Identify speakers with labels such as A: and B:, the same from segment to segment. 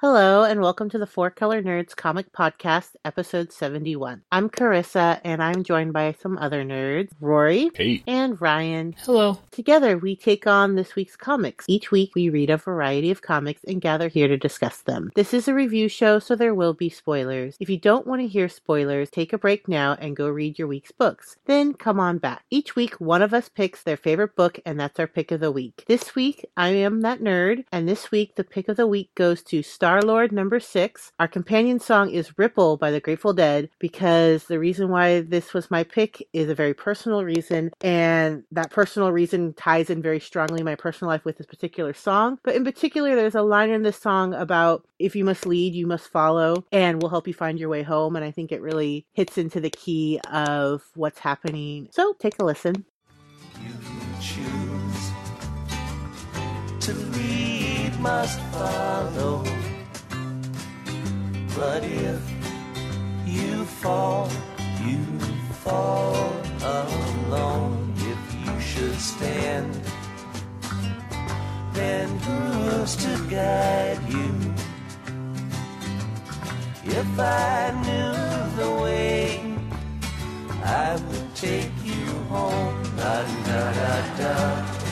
A: Hello, and welcome to the Four Color Nerds Comic Podcast, episode 71. I'm Carissa, and I'm joined by some other nerds, Rory
B: Hey.
A: and Ryan.
C: Hello.
A: Together, we take on this week's comics. Each week, we read a variety of comics and gather here to discuss them. This is a review show, so there will be spoilers. If you don't want to hear spoilers, take a break now and go read your week's books. Then come on back. Each week, one of us picks their favorite book, and that's our pick of the week. This week, I am that nerd, and this week, the pick of the week goes to Star Lord number six. Our companion song is Ripple by the Grateful Dead because the reason why this was my pick is a very personal reason, and that personal reason ties in very strongly my personal life with this particular song. But in particular, there's a line in this song about if you must lead, you must follow, and we'll help you find your way home. And I think it really hits into the key of what's happening. So take a listen.
D: You choose to lead, must follow. But if you fall, you fall alone. If you should stand, then who's to guide you? If I knew the way, I would take you home. Da da da da.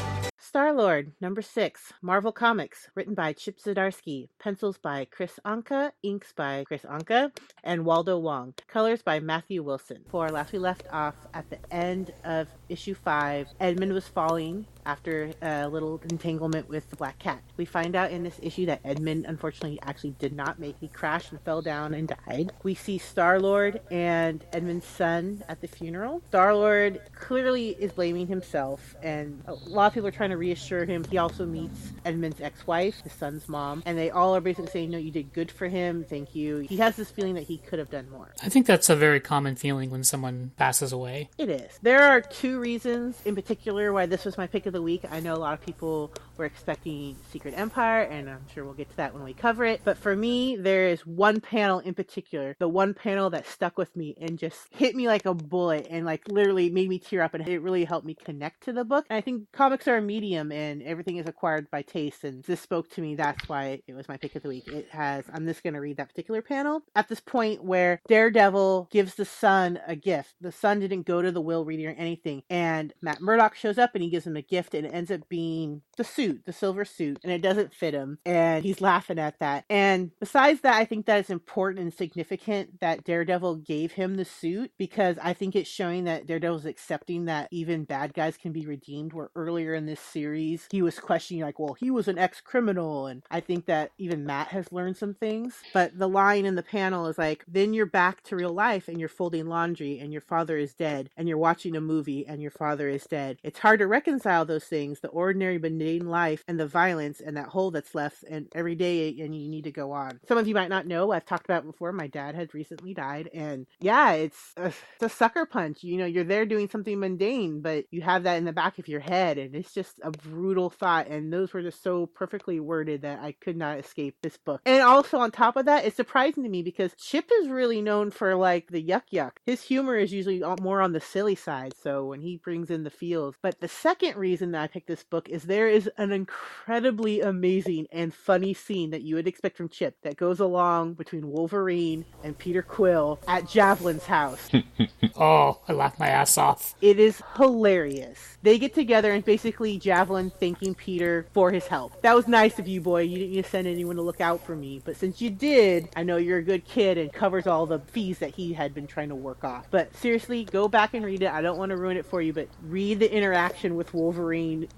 A: Star Lord, number six, Marvel Comics, written by Chip Zdarsky, pencils by Kris Anka, inks by Kris Anka, and Waldo Wong, colors by Matthew Wilson. For last we left off at the end of issue five, Edmund was falling after a little entanglement with the Black Cat. We find out in this issue that Edmund unfortunately actually did not make. He crashed and fell down and died. We see Star Lord and Edmund's son at the funeral. Star Lord clearly is blaming himself, and a lot of people are trying to reassure him. He also meets Edmund's ex-wife, his son's mom, and they all are basically saying, "No, you did good for him. Thank you." He has this feeling that he could have done more.
C: I think that's a very common feeling when someone passes away.
A: It is. There are two reasons in particular why this was my pick of the week. I know a lot of people were expecting Secret Empire, and I'm sure we'll get to that when we cover it. But for me, there is one panel in particular, the one panel that stuck with me and just hit me like a bullet and like literally made me tear up, and it really helped me connect to the book. And I think comics are a medium, and everything is acquired by taste, and this spoke to me. That's why it was my pick of the week. It has. I'm just going to read that particular panel at this point where Daredevil gives the son a gift. The son didn't go to the will reading or anything, and Matt Murdock shows up and he gives him a gift, and it ends up being the suit, the silver suit, and it doesn't fit him, and he's laughing at that. And besides that, I think that it's important and significant that Daredevil gave him the suit because I think it's showing that Daredevil's accepting that even bad guys can be redeemed. Where earlier in this series, he was questioning, like, well, he was an ex criminal, and I think that even Matt has learned some things. But the line in the panel is like, then you're back to real life and you're folding laundry and your father is dead, and you're watching a movie and your father is dead. It's hard to reconcile those things the ordinary, mundane life and the violence and that hole that's left, and every day, and you need to go on. Some of you might not know, I've talked about before, my dad had recently died, and yeah, it's a, it's a sucker punch. You know, you're there doing something mundane, but you have that in the back of your head, and it's just a brutal thought. And those were just so perfectly worded that I could not escape this book. And also, on top of that, it's surprising to me because Chip is really known for like the yuck yuck. His humor is usually more on the silly side, so when he brings in the feels. But the second reason that I picked this book is there is an incredibly amazing and funny scene that you would expect from Chip that goes along between Wolverine and Peter Quill at Javelin's house.
C: Oh, I laughed my ass off.
A: It is hilarious. They get together and basically Javelin thanking Peter for his help. That was nice of you, boy. You didn't need to send anyone to look out for me. But since you did, I know you're a good kid and covers all the fees that he had been trying to work off. But seriously, go back and read it. I don't want to ruin it for you, but read the interaction with Wolverine,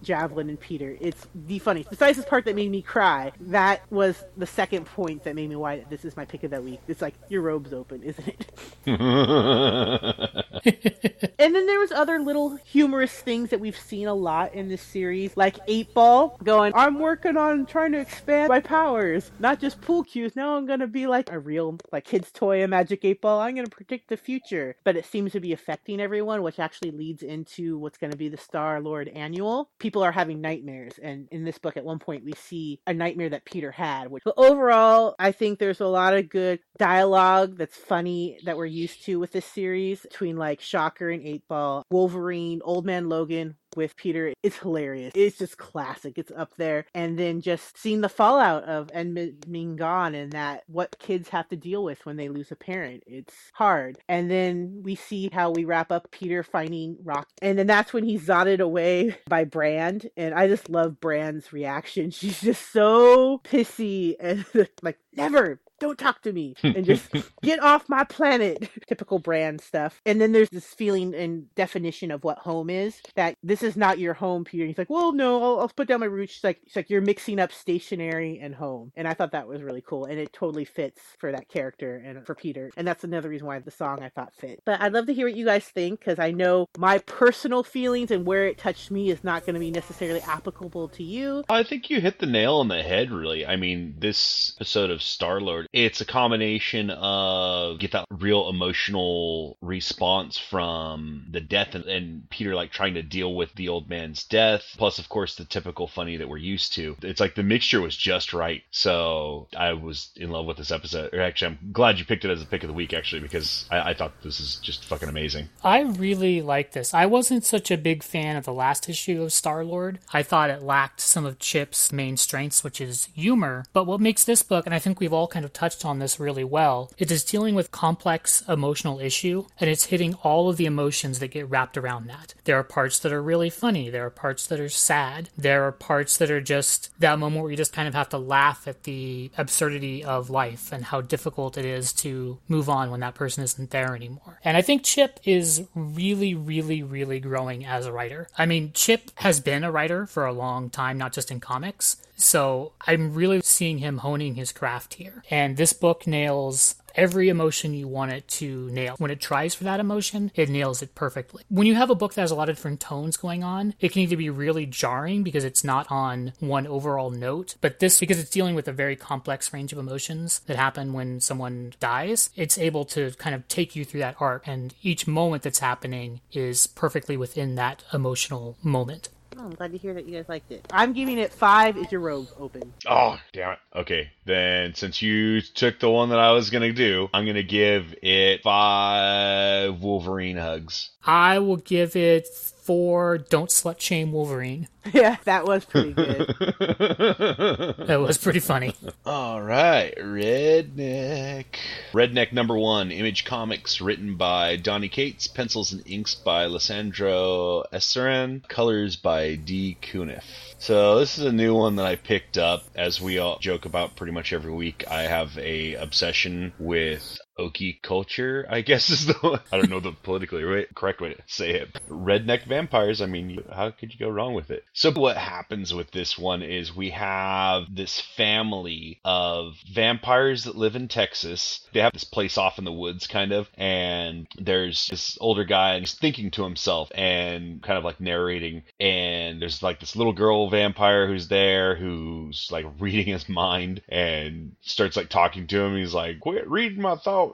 A: Javelin, and Peter. It's the funniest. Besides this part that made me cry, that was the second point that made me why this is my pick of that week. It's like, your robe's open, isn't it? And then there was other little humorous things that we've seen a lot in this series, like Eight Ball going, "I'm working on trying to expand my powers, not just pool cues. Now I'm gonna be like a real like kid's toy, a magic eight ball. I'm gonna predict the future." But it seems to be affecting everyone, which actually leads into what's gonna be the Star Lord annual. People are having nightmares, and in this book, at one point, we see a nightmare that Peter had. Which, but overall, I think there's a lot of good dialogue that's funny that we're used to with this series between like Shocker and Eight Ball, Wolverine, Old Man Logan, with Peter is hilarious. It's just classic. It's up there. And then just seeing the fallout of Edmund being gone and that what kids have to deal with when they lose a parent. It's hard. And then we see how we wrap up Peter finding Rock. And then that's when he's zotted away by Brand. And I just love Brand's reaction. She's just so pissy and like, never don't talk to me and just get off my planet. Typical Brand stuff. And then there's this feeling and definition of what home is that this is not your home, Peter. And he's like, well, no, I'll, I'll put down my roots. She's like, she's like, you're mixing up stationary and home. And I thought that was really cool. And it totally fits for that character and for Peter. And that's another reason why the song I thought fit. But I'd love to hear what you guys think because I know my personal feelings and where it touched me is not going to be necessarily applicable to you.
B: I think you hit the nail on the head, really. I mean, this episode of Star Lord, it's a combination of get that real emotional response from the death and, and Peter like trying to deal with the old man's death, plus, of course, the typical funny that we're used to. It's like the mixture was just right. So I was in love with this episode. Or actually, I'm glad you picked it as a pick of the week, actually, because I, I thought this is just fucking amazing.
C: I really like this. I wasn't such a big fan of the last issue of Star Lord. I thought it lacked some of Chip's main strengths, which is humor. But what makes this book, and I think we've all kind of touched on this really well, it is dealing with complex emotional issue, and it's hitting all of the emotions that get wrapped around that. There are parts that are really funny. There are parts that are sad. There are parts that are just that moment where you just kind of have to laugh at the absurdity of life and how difficult it is to move on when that person isn't there anymore. And I think Chip is really, really, really growing as a writer. I mean, Chip has been a writer for a long time, not just in comics. So I'm really seeing him honing his craft here. And this book nails every emotion you want it to nail. When it tries for that emotion, it nails it perfectly. When you have a book that has a lot of different tones going on, it can either be really jarring because it's not on one overall note, but this, because it's dealing with a very complex range of emotions that happen when someone dies, it's able to kind of take you through that arc, and each moment that's happening is perfectly within that emotional moment.
A: Oh, I'm glad to hear that you guys liked it. I'm giving it five. Is your robe open?
B: Oh, damn it. Okay, then since you took the one that I was gonna do, I'm gonna give it five Wolverine hugs.
C: I will give it four Don't Slut Shame Wolverine.
A: yeah, that was pretty good.
C: That was pretty funny.
B: All right, Redneck. Redneck number one, Image Comics, written by Donny Cates, pencils and inks by Lisandro Estherren, colors by Dee Cunniffe. So this is a new one that I picked up. As we all joke about pretty much every week, I have a obsession with Okie culture, I guess is the one. I don't know the politically right, correct way to say it. Redneck vampires. I mean, how could you go wrong with it? So what happens with this one is we have this family of vampires that live in Texas. They have this place off in the woods, kind of, and there's this older guy and he's thinking to himself and kind of like narrating. And there's like this little girl vampire who's there who's like reading his mind and starts like talking to him. He's like, "Quit reading my thoughts."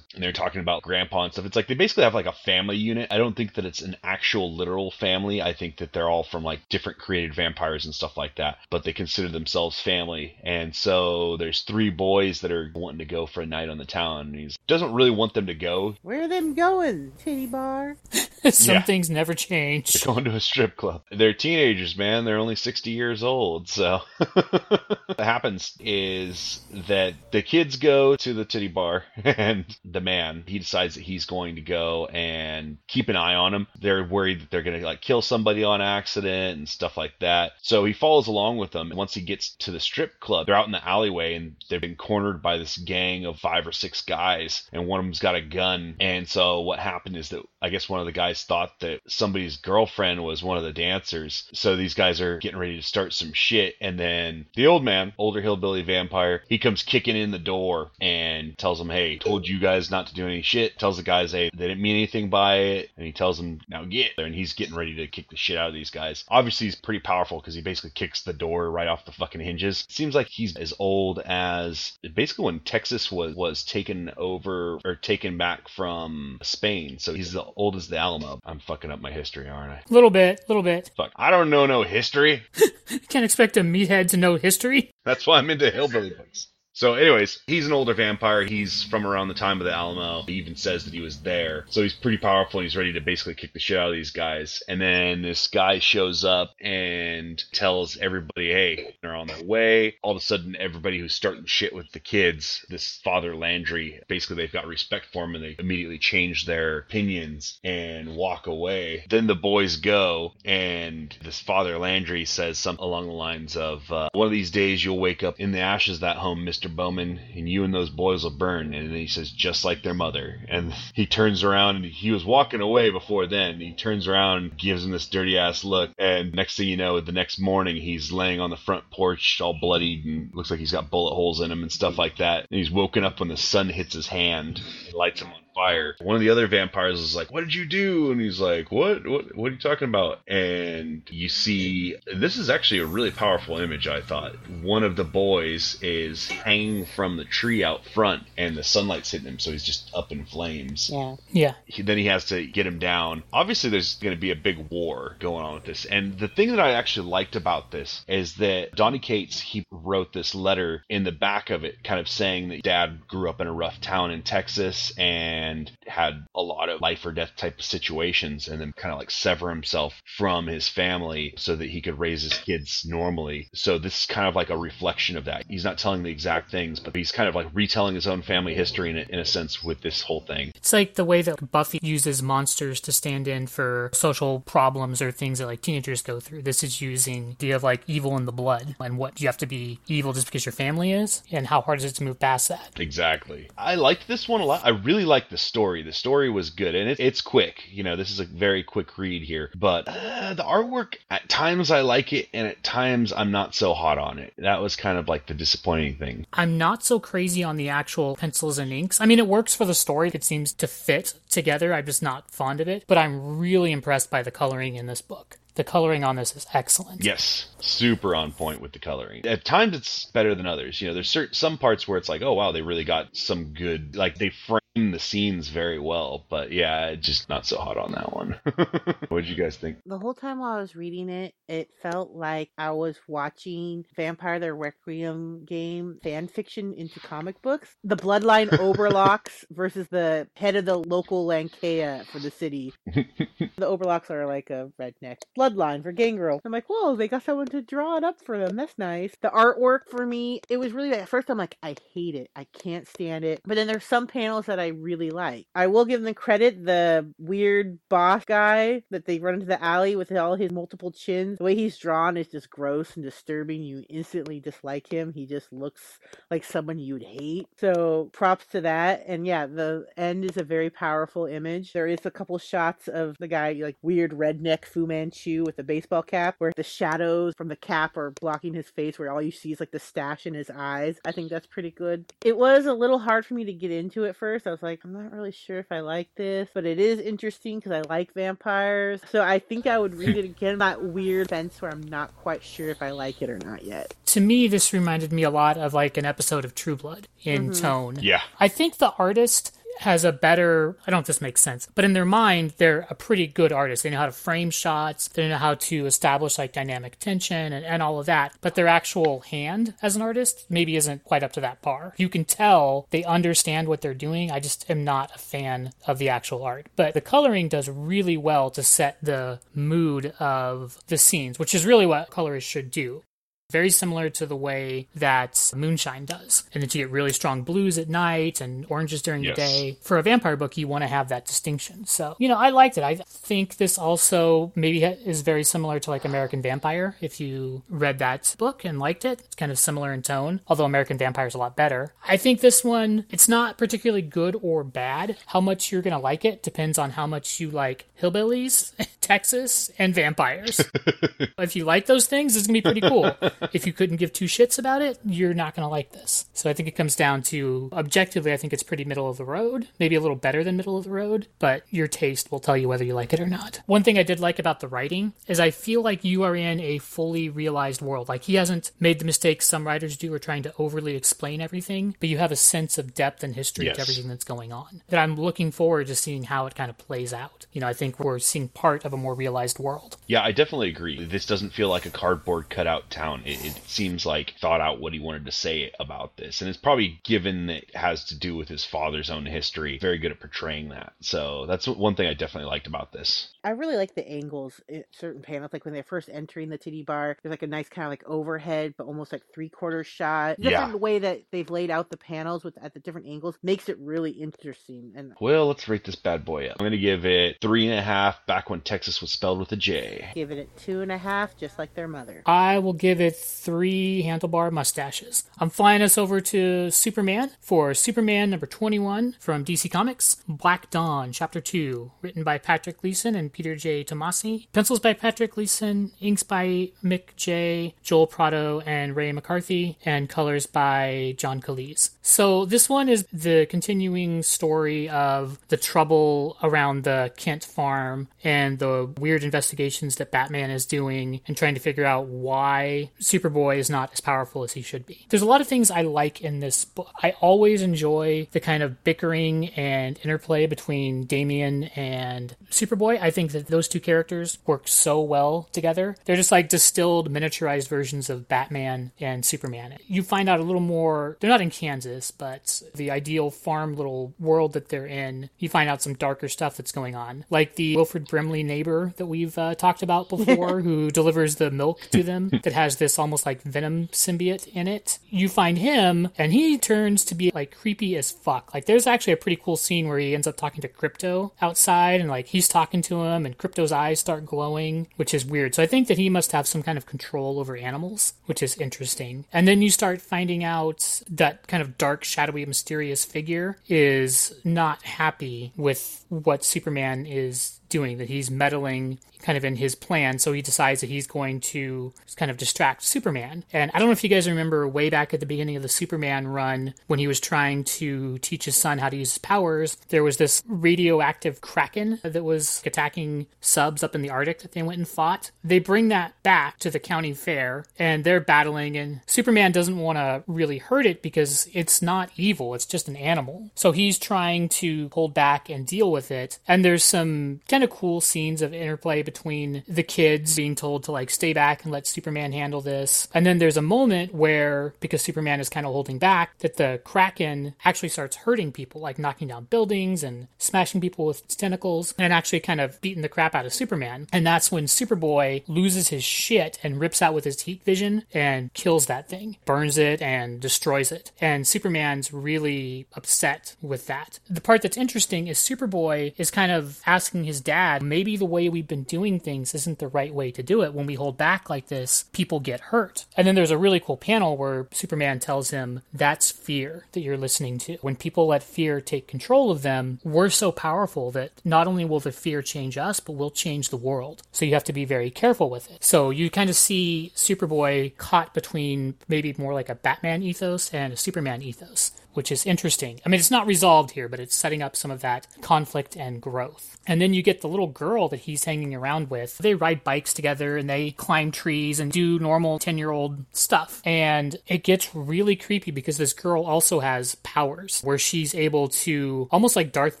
B: And they're talking about grandpa and stuff. It's like they basically have like a family unit. I don't think that it's an actual literal family. I think that they're all from like different created vampires and stuff like that. But they consider themselves family. And so there's three boys that are wanting to go for a night on the town. And he doesn't really want them to go.
A: Where are them going? Titty bar?
C: Some
B: Yeah.
C: things never change.
B: They're going to a strip club. They're teenagers, man. They're only 60 years old. So what happens is that the kids go to the titty bar and the man, he decides that he's going to go and keep an eye on him. They're worried that they're going to like kill somebody on accident and stuff like that. So he follows along with them. And once he gets to the strip club, they're out in the alleyway and they've been cornered by this gang of five or six guys and one of them's got a gun. And so what happened is that I guess one of the guys thought that somebody's girlfriend was one of the dancers. So these guys are getting ready to start some shit. And then the old man, older hillbilly vampire, he comes kicking in the door and tells them, Hey, told you guys not to do any shit. Tells the guys, Hey, they didn't mean anything by it. And he tells them, Now get there. And he's getting ready to kick the shit out of these guys. Obviously, he's pretty powerful because he basically kicks the door right off the fucking hinges. Seems like he's as old as basically when Texas was, was taken over or taken back from Spain. So he's the old as the Alamo. I'm fucking up my history, aren't I?
C: little bit, little bit.
B: Fuck. I don't know no history.
C: Can't expect a meathead to know history.
B: That's why I'm into hillbilly books. So, anyways, he's an older vampire. He's from around the time of the Alamo. He even says that he was there. So he's pretty powerful and he's ready to basically kick the shit out of these guys. And then this guy shows up and tells everybody, hey, they're on their way. All of a sudden, everybody who's starting shit with the kids, this father Landry, basically they've got respect for him and they immediately change their opinions and walk away. Then the boys go and this father Landry says something along the lines of, uh, one of these days you'll wake up in the ashes that home, Mr. Bowman, and you and those boys will burn. And he says, just like their mother. And he turns around and he was walking away before then. He turns around, gives him this dirty ass look, and next thing you know, the next morning he's laying on the front porch all bloodied and looks like he's got bullet holes in him and stuff like that. And he's woken up when the sun hits his hand and lights him on fire. One of the other vampires is like, "What did you do?" And he's like, "What? What? What are you talking about?" And you see, this is actually a really powerful image. I thought one of the boys is hanging from the tree out front, and the sunlight's hitting him, so he's just up in flames.
A: Yeah.
C: Yeah.
B: He, then he has to get him down. Obviously, there's going to be a big war going on with this. And the thing that I actually liked about this is that Donny Cates he wrote this letter in the back of it, kind of saying that Dad grew up in a rough town in Texas and had a lot of life or death type of situations, and then kind of like sever himself from his family so that he could raise his kids normally. So this is kind of like a reflection of that. He's not telling the exact things, but he's kind of like retelling his own family history in a, in a sense with this whole thing.
C: It's like the way that Buffy uses monsters to stand in for social problems or things that like teenagers go through. This is using the idea of like evil in the blood and what you have to be evil just because your family is and how hard is it to move past that.
B: Exactly. I liked this one a lot. I really liked the story. The story was good, and it, it's quick. You know, this is a very quick read here. But uh, the artwork, at times I like it, and at times I'm not so hot on it. That was kind of like the disappointing thing.
C: I'm not so crazy on the actual pencils and inks. I mean, it works for the story. It seems to fit together. I'm just not fond of it. But I'm really impressed by the coloring in this book. The coloring on this is excellent.
B: Yes, super on point with the coloring. At times it's better than others. You know, there's certain some parts where it's like, oh wow, they really got some good like they frame the scenes very well. But yeah, just not so hot on that one. what did you guys think?
A: The whole time while I was reading it, it felt like I was watching Vampire the Requiem game fan fiction into comic books. The Bloodline Overlocks versus the head of the local Lancea for the city. the Overlocks are like a redneck bloodline for Gangrel. I'm like, whoa, they got someone to draw it up for them. That's nice. The artwork for me, it was really at first I'm like, I hate it. I can't stand it. But then there's some panels that I really like. I will give them credit. The weird boss guy that they run into the alley with all his multiple chins. The way he's drawn is just gross and disturbing. You instantly dislike him. He just looks like someone you'd hate. So props to that. And yeah, the end is a very powerful image. There is a couple shots of the guy like weird redneck Fu Manchu with the baseball cap where the shadows from the cap are blocking his face where all you see is like the stash in his eyes. I think that's pretty good. It was a little hard for me to get into it first. I was like, I'm not really sure if I like this, but it is interesting because I like vampires. So I think I would read it again. That weird fence where I'm not quite sure if I like it or not yet.
C: To me, this reminded me a lot of like an episode of True Blood in mm-hmm. tone.
B: Yeah.
C: I think the artist has a better I don't know if this makes sense, but in their mind, they're a pretty good artist. They know how to frame shots, they know how to establish like dynamic tension and, and all of that. But their actual hand as an artist maybe isn't quite up to that par. You can tell they understand what they're doing. I just am not a fan of the actual art. But the coloring does really well to set the mood of the scenes, which is really what colorists should do. Very similar to the way that Moonshine does. And that you get really strong blues at night and oranges during
B: Yes.
C: the day. For a vampire book, you want to have that distinction. So, you know, I liked it. I think this also maybe is very similar to like American Vampire. If you read that book and liked it, it's kind of similar in tone, although American Vampire is a lot better. I think this one, it's not particularly good or bad. How much you're going to like it depends on how much you like hillbillies, Texas, and vampires. if you like those things, it's going to be pretty cool. if you couldn't give two shits about it, you're not going to like this. So I think it comes down to objectively, I think it's pretty middle of the road, maybe a little better than middle of the road, but your taste will tell you whether you like it or not. One thing I did like about the writing is I feel like you are in a fully realized world. Like he hasn't made the mistakes some writers do or trying to overly explain everything, but you have a sense of depth and history
B: Yes.
C: to everything that's going on. That I'm looking forward to seeing how it kind of plays out. You know, I think we're seeing part of a more realized world.
B: Yeah, I definitely agree. This doesn't feel like a cardboard cutout town. It, it seems like thought out what he wanted to say about this, and it's probably given that it has to do with his father's own history. Very good at portraying that. So that's one thing I definitely liked about this.
A: I really like the angles in certain panels, like when they're first entering the titty bar. There's like a nice kind of like overhead, but almost like three quarter shot.
B: Yeah.
A: Different way that they've laid out the panels with at the different angles makes it really interesting. And
B: Well, let's rate this bad boy up. I'm gonna give it three and a half. Back when Texas was spelled with a J.
A: give it a two and a half, just like their mother.
C: I will give it three handlebar mustaches. I'm flying us over to Superman for Superman number 21 from DC Comics, Black Dawn, Chapter 2, written by Patrick Gleason and Peter J. Tomasi. Pencils by Patrick Gleason, inks by Mick Gray, Joel Prado, and Ray McCarthy, and colors by John Kalisz. So this one is the continuing story of the trouble around the Kent farm and the weird investigations that Batman is doing and trying to figure out why Superboy is not as powerful as he should be. There's a lot of things I like in this book. I always enjoy the kind of bickering and interplay between Damian and Superboy. I think that those two characters work so well together. They're just like distilled, miniaturized versions of Batman and Superman. You find out a little more, they're not in Kansas, but the ideal farm little world that they're in, you find out some darker stuff that's going on. Like the Wilford Brimley neighbor that we've uh, talked about before, who delivers the milk to them that has this almost like venom symbiote in it. You find him, and he turns to be like creepy as fuck. Like there's actually a pretty cool scene where he ends up talking to Krypto outside, and like he's talking to him, and Krypto's eyes start glowing, which is weird. So I think that he must have some kind of control over animals, which is interesting. And then you start finding out that kind of dark, shadowy, mysterious figure is not happy with what Superman is doing, that he's meddling kind of in his plan. So he decides that he's going to kind of distract Superman. And I don't know if you guys remember way back at the beginning of the Superman run when he was trying to teach his son how to use his powers, there was this radioactive kraken that was attacking subs up in the Arctic that they went and fought. They bring that back to the county fair and they're battling and Superman doesn't want to really hurt it because it's not evil, it's just an animal. So he's trying to hold back and deal with it. And there's some kind of cool scenes of interplay between the kids being told to like stay back and let Superman handle this. And then there's a moment where, because Superman is kind of holding back, that the Kraken actually starts hurting people, like knocking down buildings and smashing people with its tentacles and actually kind of beating the crap out of Superman. And that's when Superboy loses his shit and rips out with his heat vision and kills that thing, burns it and destroys it. And Superman's really upset with that. The part that's interesting is Superboy is kind of asking his dad, maybe the way we've been doing things isn't the right way to do it. When we hold back like this, people get hurt. And then there's a really cool panel where Superman tells him, that's fear that you're listening to. When people let fear take control of them, we're so powerful that not only will the fear change us, but we'll change the world. So you have to be very careful with it. So you kind of see Superboy caught between maybe more like a Batman ethos and a Superman ethos which is interesting. I mean, it's not resolved here, but it's setting up some of that conflict and growth. And then you get the little girl that he's hanging around with. They ride bikes together and they climb trees and do normal 10 year old stuff. And it gets really creepy because this girl also has powers where she's able to almost like Darth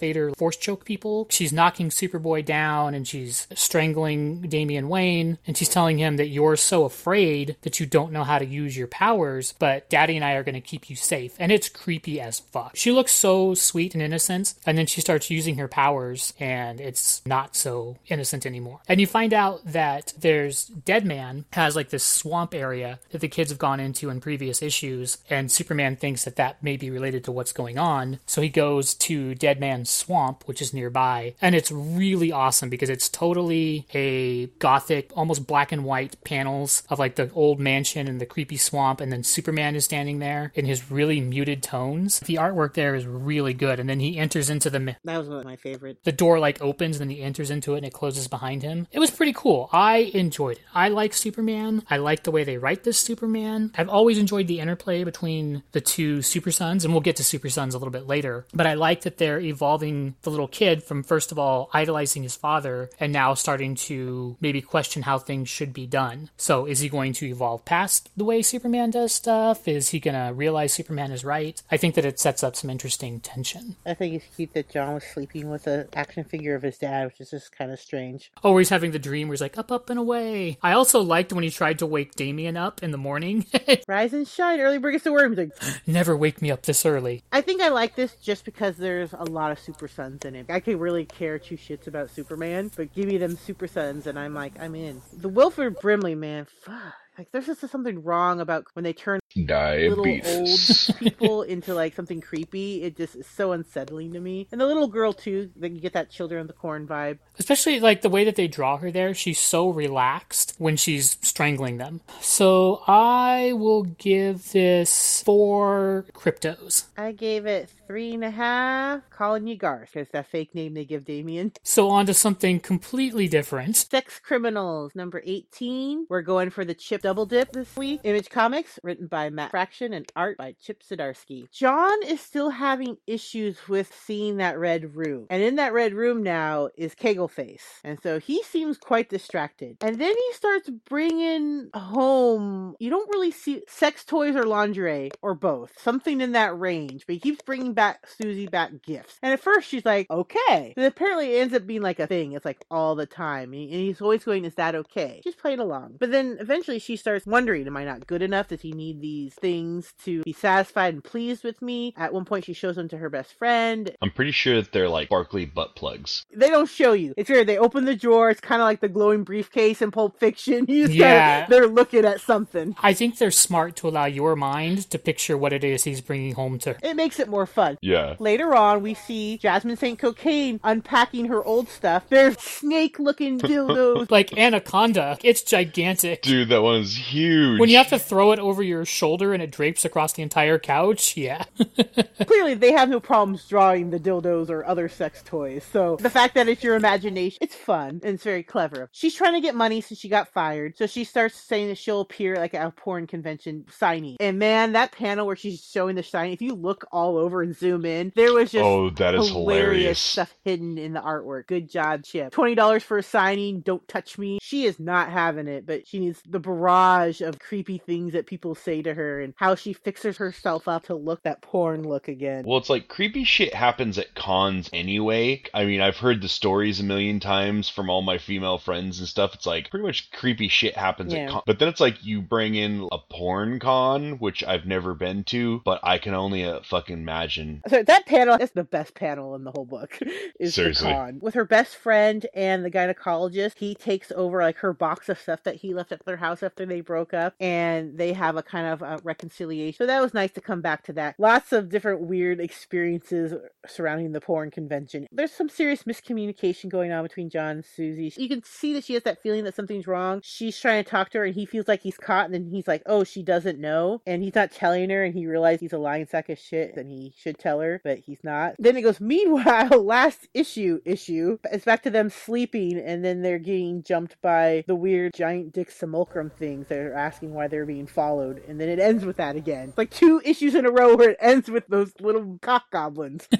C: Vader force choke people. She's knocking Superboy down and she's strangling Damian Wayne and she's telling him that you're so afraid that you don't know how to use your powers, but daddy and I are going to keep you safe. And it's creepy as fuck. She looks so sweet and innocent, and then she starts using her powers, and it's not so innocent anymore. And you find out that there's Deadman has like this swamp area that the kids have gone into in previous issues, and Superman thinks that that may be related to what's going on. So he goes to Deadman's swamp, which is nearby, and it's really awesome because it's totally a gothic, almost black and white panels of like the old mansion and the creepy swamp, and then Superman is standing there in his really muted tones. The artwork there is really good, and then he enters into the
A: That was one of my favorite.
C: the door like opens and then he enters into it and it closes behind him. It was pretty cool. I enjoyed it. I like Superman. I like the way they write this Superman. I've always enjoyed the interplay between the two Super Sons, and we'll get to Super Sons a little bit later. But I like that they're evolving the little kid from first of all idolizing his father and now starting to maybe question how things should be done. So is he going to evolve past the way Superman does stuff? Is he gonna realize Superman is right? I think that it sets up some interesting tension.
A: I think it's cute that John was sleeping with an action figure of his dad, which is just kind of strange.
C: Oh, where he's having the dream where he's like up, up, and away. I also liked when he tried to wake Damian up in the morning.
A: Rise and shine, early bird gets the worm. He's like,
C: Never wake me up this early.
A: I think I like this just because there's a lot of Super Sons in it. I could really care two shits about Superman, but give me them Super Sons and I'm like, I'm in. The Wilford Brimley, man, fuck. Like, there's just something wrong about when they turn little old people into like something creepy. It just is so unsettling to me. And the little girl too, then you get that Children of the Corn vibe.
C: Especially like the way that they draw her there. She's so relaxed when she's strangling them. So I will give this four Kryptos.
A: I gave it three and a half. Calling you Garth, because that fake name they give Damian.
C: So on to something completely different.
A: Sex Criminals, number 18. We're going for the Chip Double Dip this week. Image Comics, written by Matt Fraction and art by Chip Zdarsky. John is still having issues with seeing that red room. And in that red room now is Kegelface. And so he seems quite distracted. And then he starts bringing home, you don't really see sex toys or lingerie or both. Something in that range. But he keeps bringing back Susie back gifts. And at first she's like, okay. But apparently it ends up being like a thing. It's like all the time. And he's always going, is that okay? She's playing along. But then eventually she starts wondering, am I not good enough? Does he need these things to be satisfied and pleased with me? At one point she shows them to her best friend.
B: I'm pretty sure that they're like sparkly butt plugs.
A: They don't show you. It's weird. They open the drawer. It's kind of like the glowing briefcase in Pulp Fiction. You
C: Yeah.
A: gotta, they're looking at something.
C: I think they're smart to allow your mind to picture what it is he's bringing home to her.
A: It makes it more fun.
B: Yeah.
A: Later on, we see Jasmine St. Cocaine unpacking her old stuff. There's snake looking dildos.
C: Like Anaconda, it's gigantic.
B: Dude, that one's huge.
C: When you have to throw it over your shoulder and it drapes across the entire couch, yeah.
A: Clearly, they have no problems drawing the dildos or other sex toys. So the fact that it's your imagination, it's fun and it's very clever. She's trying to get money since she got fired. So she starts saying that she'll appear like at a porn convention signing. And man, that panel where she's showing the signing, if you look all over and zoom in, there was just
B: Oh, that is hilarious.
A: stuff hidden in the artwork. Good job, Chip. Twenty dollars for a signing. Don't touch me. She is not having it, but she needs the barrage of creepy things that people say to her and how she fixes herself up to look that porn look again.
B: Well, it's like creepy shit happens at cons anyway. I mean, I've heard the stories a million times from all my female friends and stuff. It's like pretty much creepy shit happens
A: Yeah.
B: at con. But then it's like you bring in a porn con, which I've never been to, but I can only uh, fucking imagine. Mm.
A: So that panel is the best panel in the whole book. Is
B: Seriously.
A: with her best friend and the gynecologist. He takes over like her box of stuff that he left at their house after they broke up, and they have a kind of a reconciliation. So that was nice to come back to that. Lots of different weird experiences surrounding the porn convention. There's some serious miscommunication going on between John and Susie. You can see that she has that feeling that something's wrong. She's trying to talk to her, and he feels like he's caught, and then he's like, "Oh, she doesn't know," and he's not telling her, and he realizes he's a lying sack of shit, and he should tell her, but he's not. Then it goes, meanwhile, last issue issue, it's back to them sleeping, and then they're getting jumped by the weird giant dick simulacrum things that are asking why they're being followed, and then it ends with that again. It's like two issues in a row where it ends with those little cock goblins.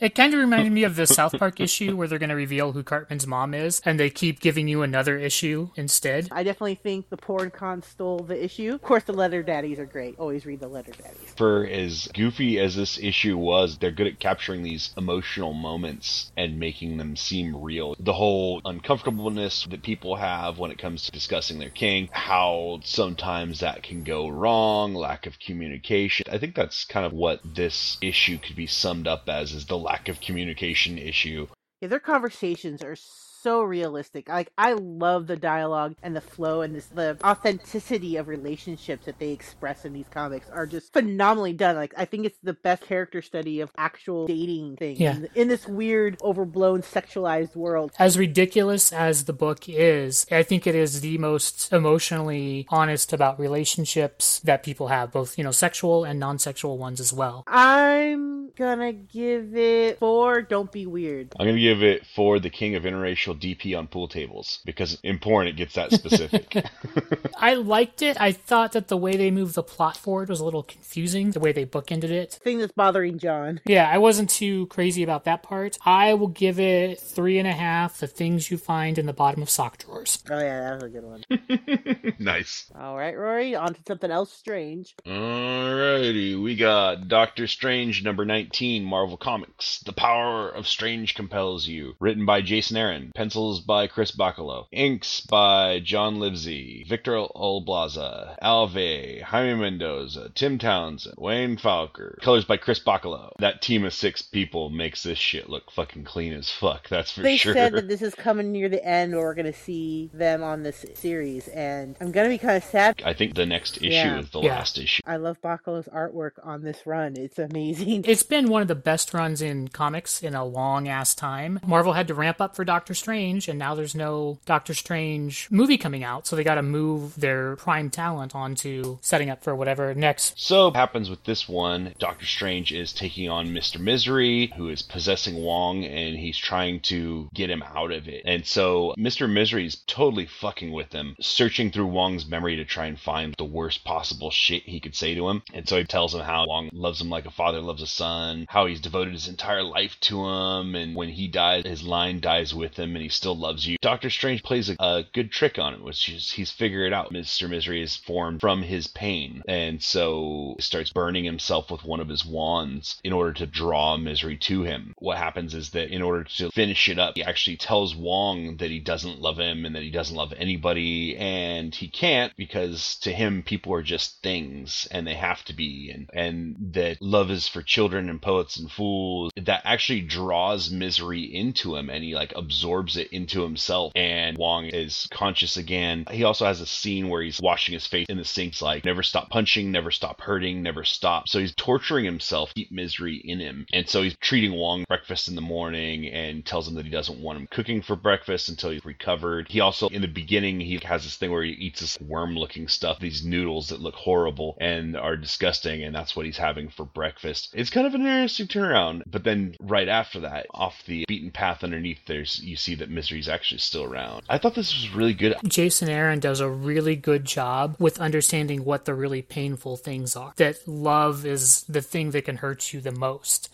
C: It kind of reminded me of the South Park issue where they're going to reveal who Cartman's mom is, and they keep giving you another issue instead.
A: I definitely think the porn con stole the issue. Of course, the letter daddies are great. Always read the letter daddies.
B: For as goofy as this issue was, they're good at capturing these emotional moments and making them seem real. The whole uncomfortableness that people have when it comes to discussing their king, how sometimes that can go wrong, lack of communication. I think that's kind of what this issue could be summed up as is the lack of communication issue.
A: Yeah, their conversations are so realistic. Like I love the dialogue and the flow and this the authenticity of relationships that they express in these comics are just phenomenally done. Like I think it's the best character study of actual dating things
C: Yeah.
A: in, in this weird, overblown, sexualized world.
C: As ridiculous as the book is, I think it is the most emotionally honest about relationships that people have, both, you know, sexual and non sexual ones as well.
A: I'm gonna give it four. Don't be weird.
B: I'm gonna give it for the king of interracial DP on pool tables because in porn it gets that specific.
C: I liked it. I thought that the way they moved the plot forward was a little confusing, the way they bookended it.
A: Thing that's bothering John.
C: Yeah, I wasn't too crazy about that part. I will give it three and a half. The things you find in the bottom of sock drawers.
A: Oh yeah, that was a good one.
B: nice.
A: All right, Rory, on to something else strange.
B: Alrighty, we got Doctor Strange number 19, Marvel Comics. The Power of Strange Compels You. Written by Jason Aaron. Pencils by Chris Bachalo. Inks by John Livesay. Victor Olazaba. Alve. Jaime Mendoza. Tim Townsend. Wayne Faucher. Colors by Chris Bachalo. That team of six people makes this shit look fucking clean as fuck, that's for
A: They
B: sure.
A: They said that this is coming near the end, or we're gonna see them on this series, and I'm gonna be kind of sad.
B: I think the next issue
A: Yeah.
B: is the
C: Yeah.
B: last issue.
A: I love Bachalo's artwork on this run. It's amazing.
C: It's been one of the best runs in comics in a long ass time. Marvel had to ramp up for Doctor Strange, and now there's no Doctor Strange movie coming out, so they got to move their prime talent onto setting up for whatever next.
B: So happens with this one, Doctor Strange is taking on Mr. Misery, who is possessing Wong, and he's trying to get him out of it. And so Mr. Misery is totally fucking with him, searching through Wong's memory to try and find the worst possible shit he could say to him. And so he tells him how Wong loves him like a father loves a son, how he's devoted his entire life to him, and when he dies, his line dies with him, and he still loves you. Doctor Strange plays a, a good trick on it, which is he's figured out Mr. Misery is formed from his pain, and so starts burning himself with one of his wands in order to draw misery to him. What happens is that in order to finish it up, he actually tells Wong that he doesn't love him and that he doesn't love anybody, and he can't because to him people are just things and they have to be, and and that love is for children and poets and fools. That actually draws misery into him, and he like absorbs it into himself. And Wong is conscious again. He also has a scene where he's washing his face in the sinks, like never stop punching, never stop hurting, never stop. So he's torturing himself, to keep misery in him, and so he's treating Wong breakfast in the morning and tells him that he doesn't want him cooking for breakfast until he's recovered. He also, in the beginning, he has this thing where he eats this worm-looking stuff, these noodles that look horrible and are disgusting, and that's what he's having for breakfast. It's kind of an interesting turnaround, but then right after that, off the beaten path underneath, there's you see that misery's actually still around. I thought this was really good.
C: Jason Aaron does a really good job with understanding what the really painful things are. That love is the thing that can hurt you the most.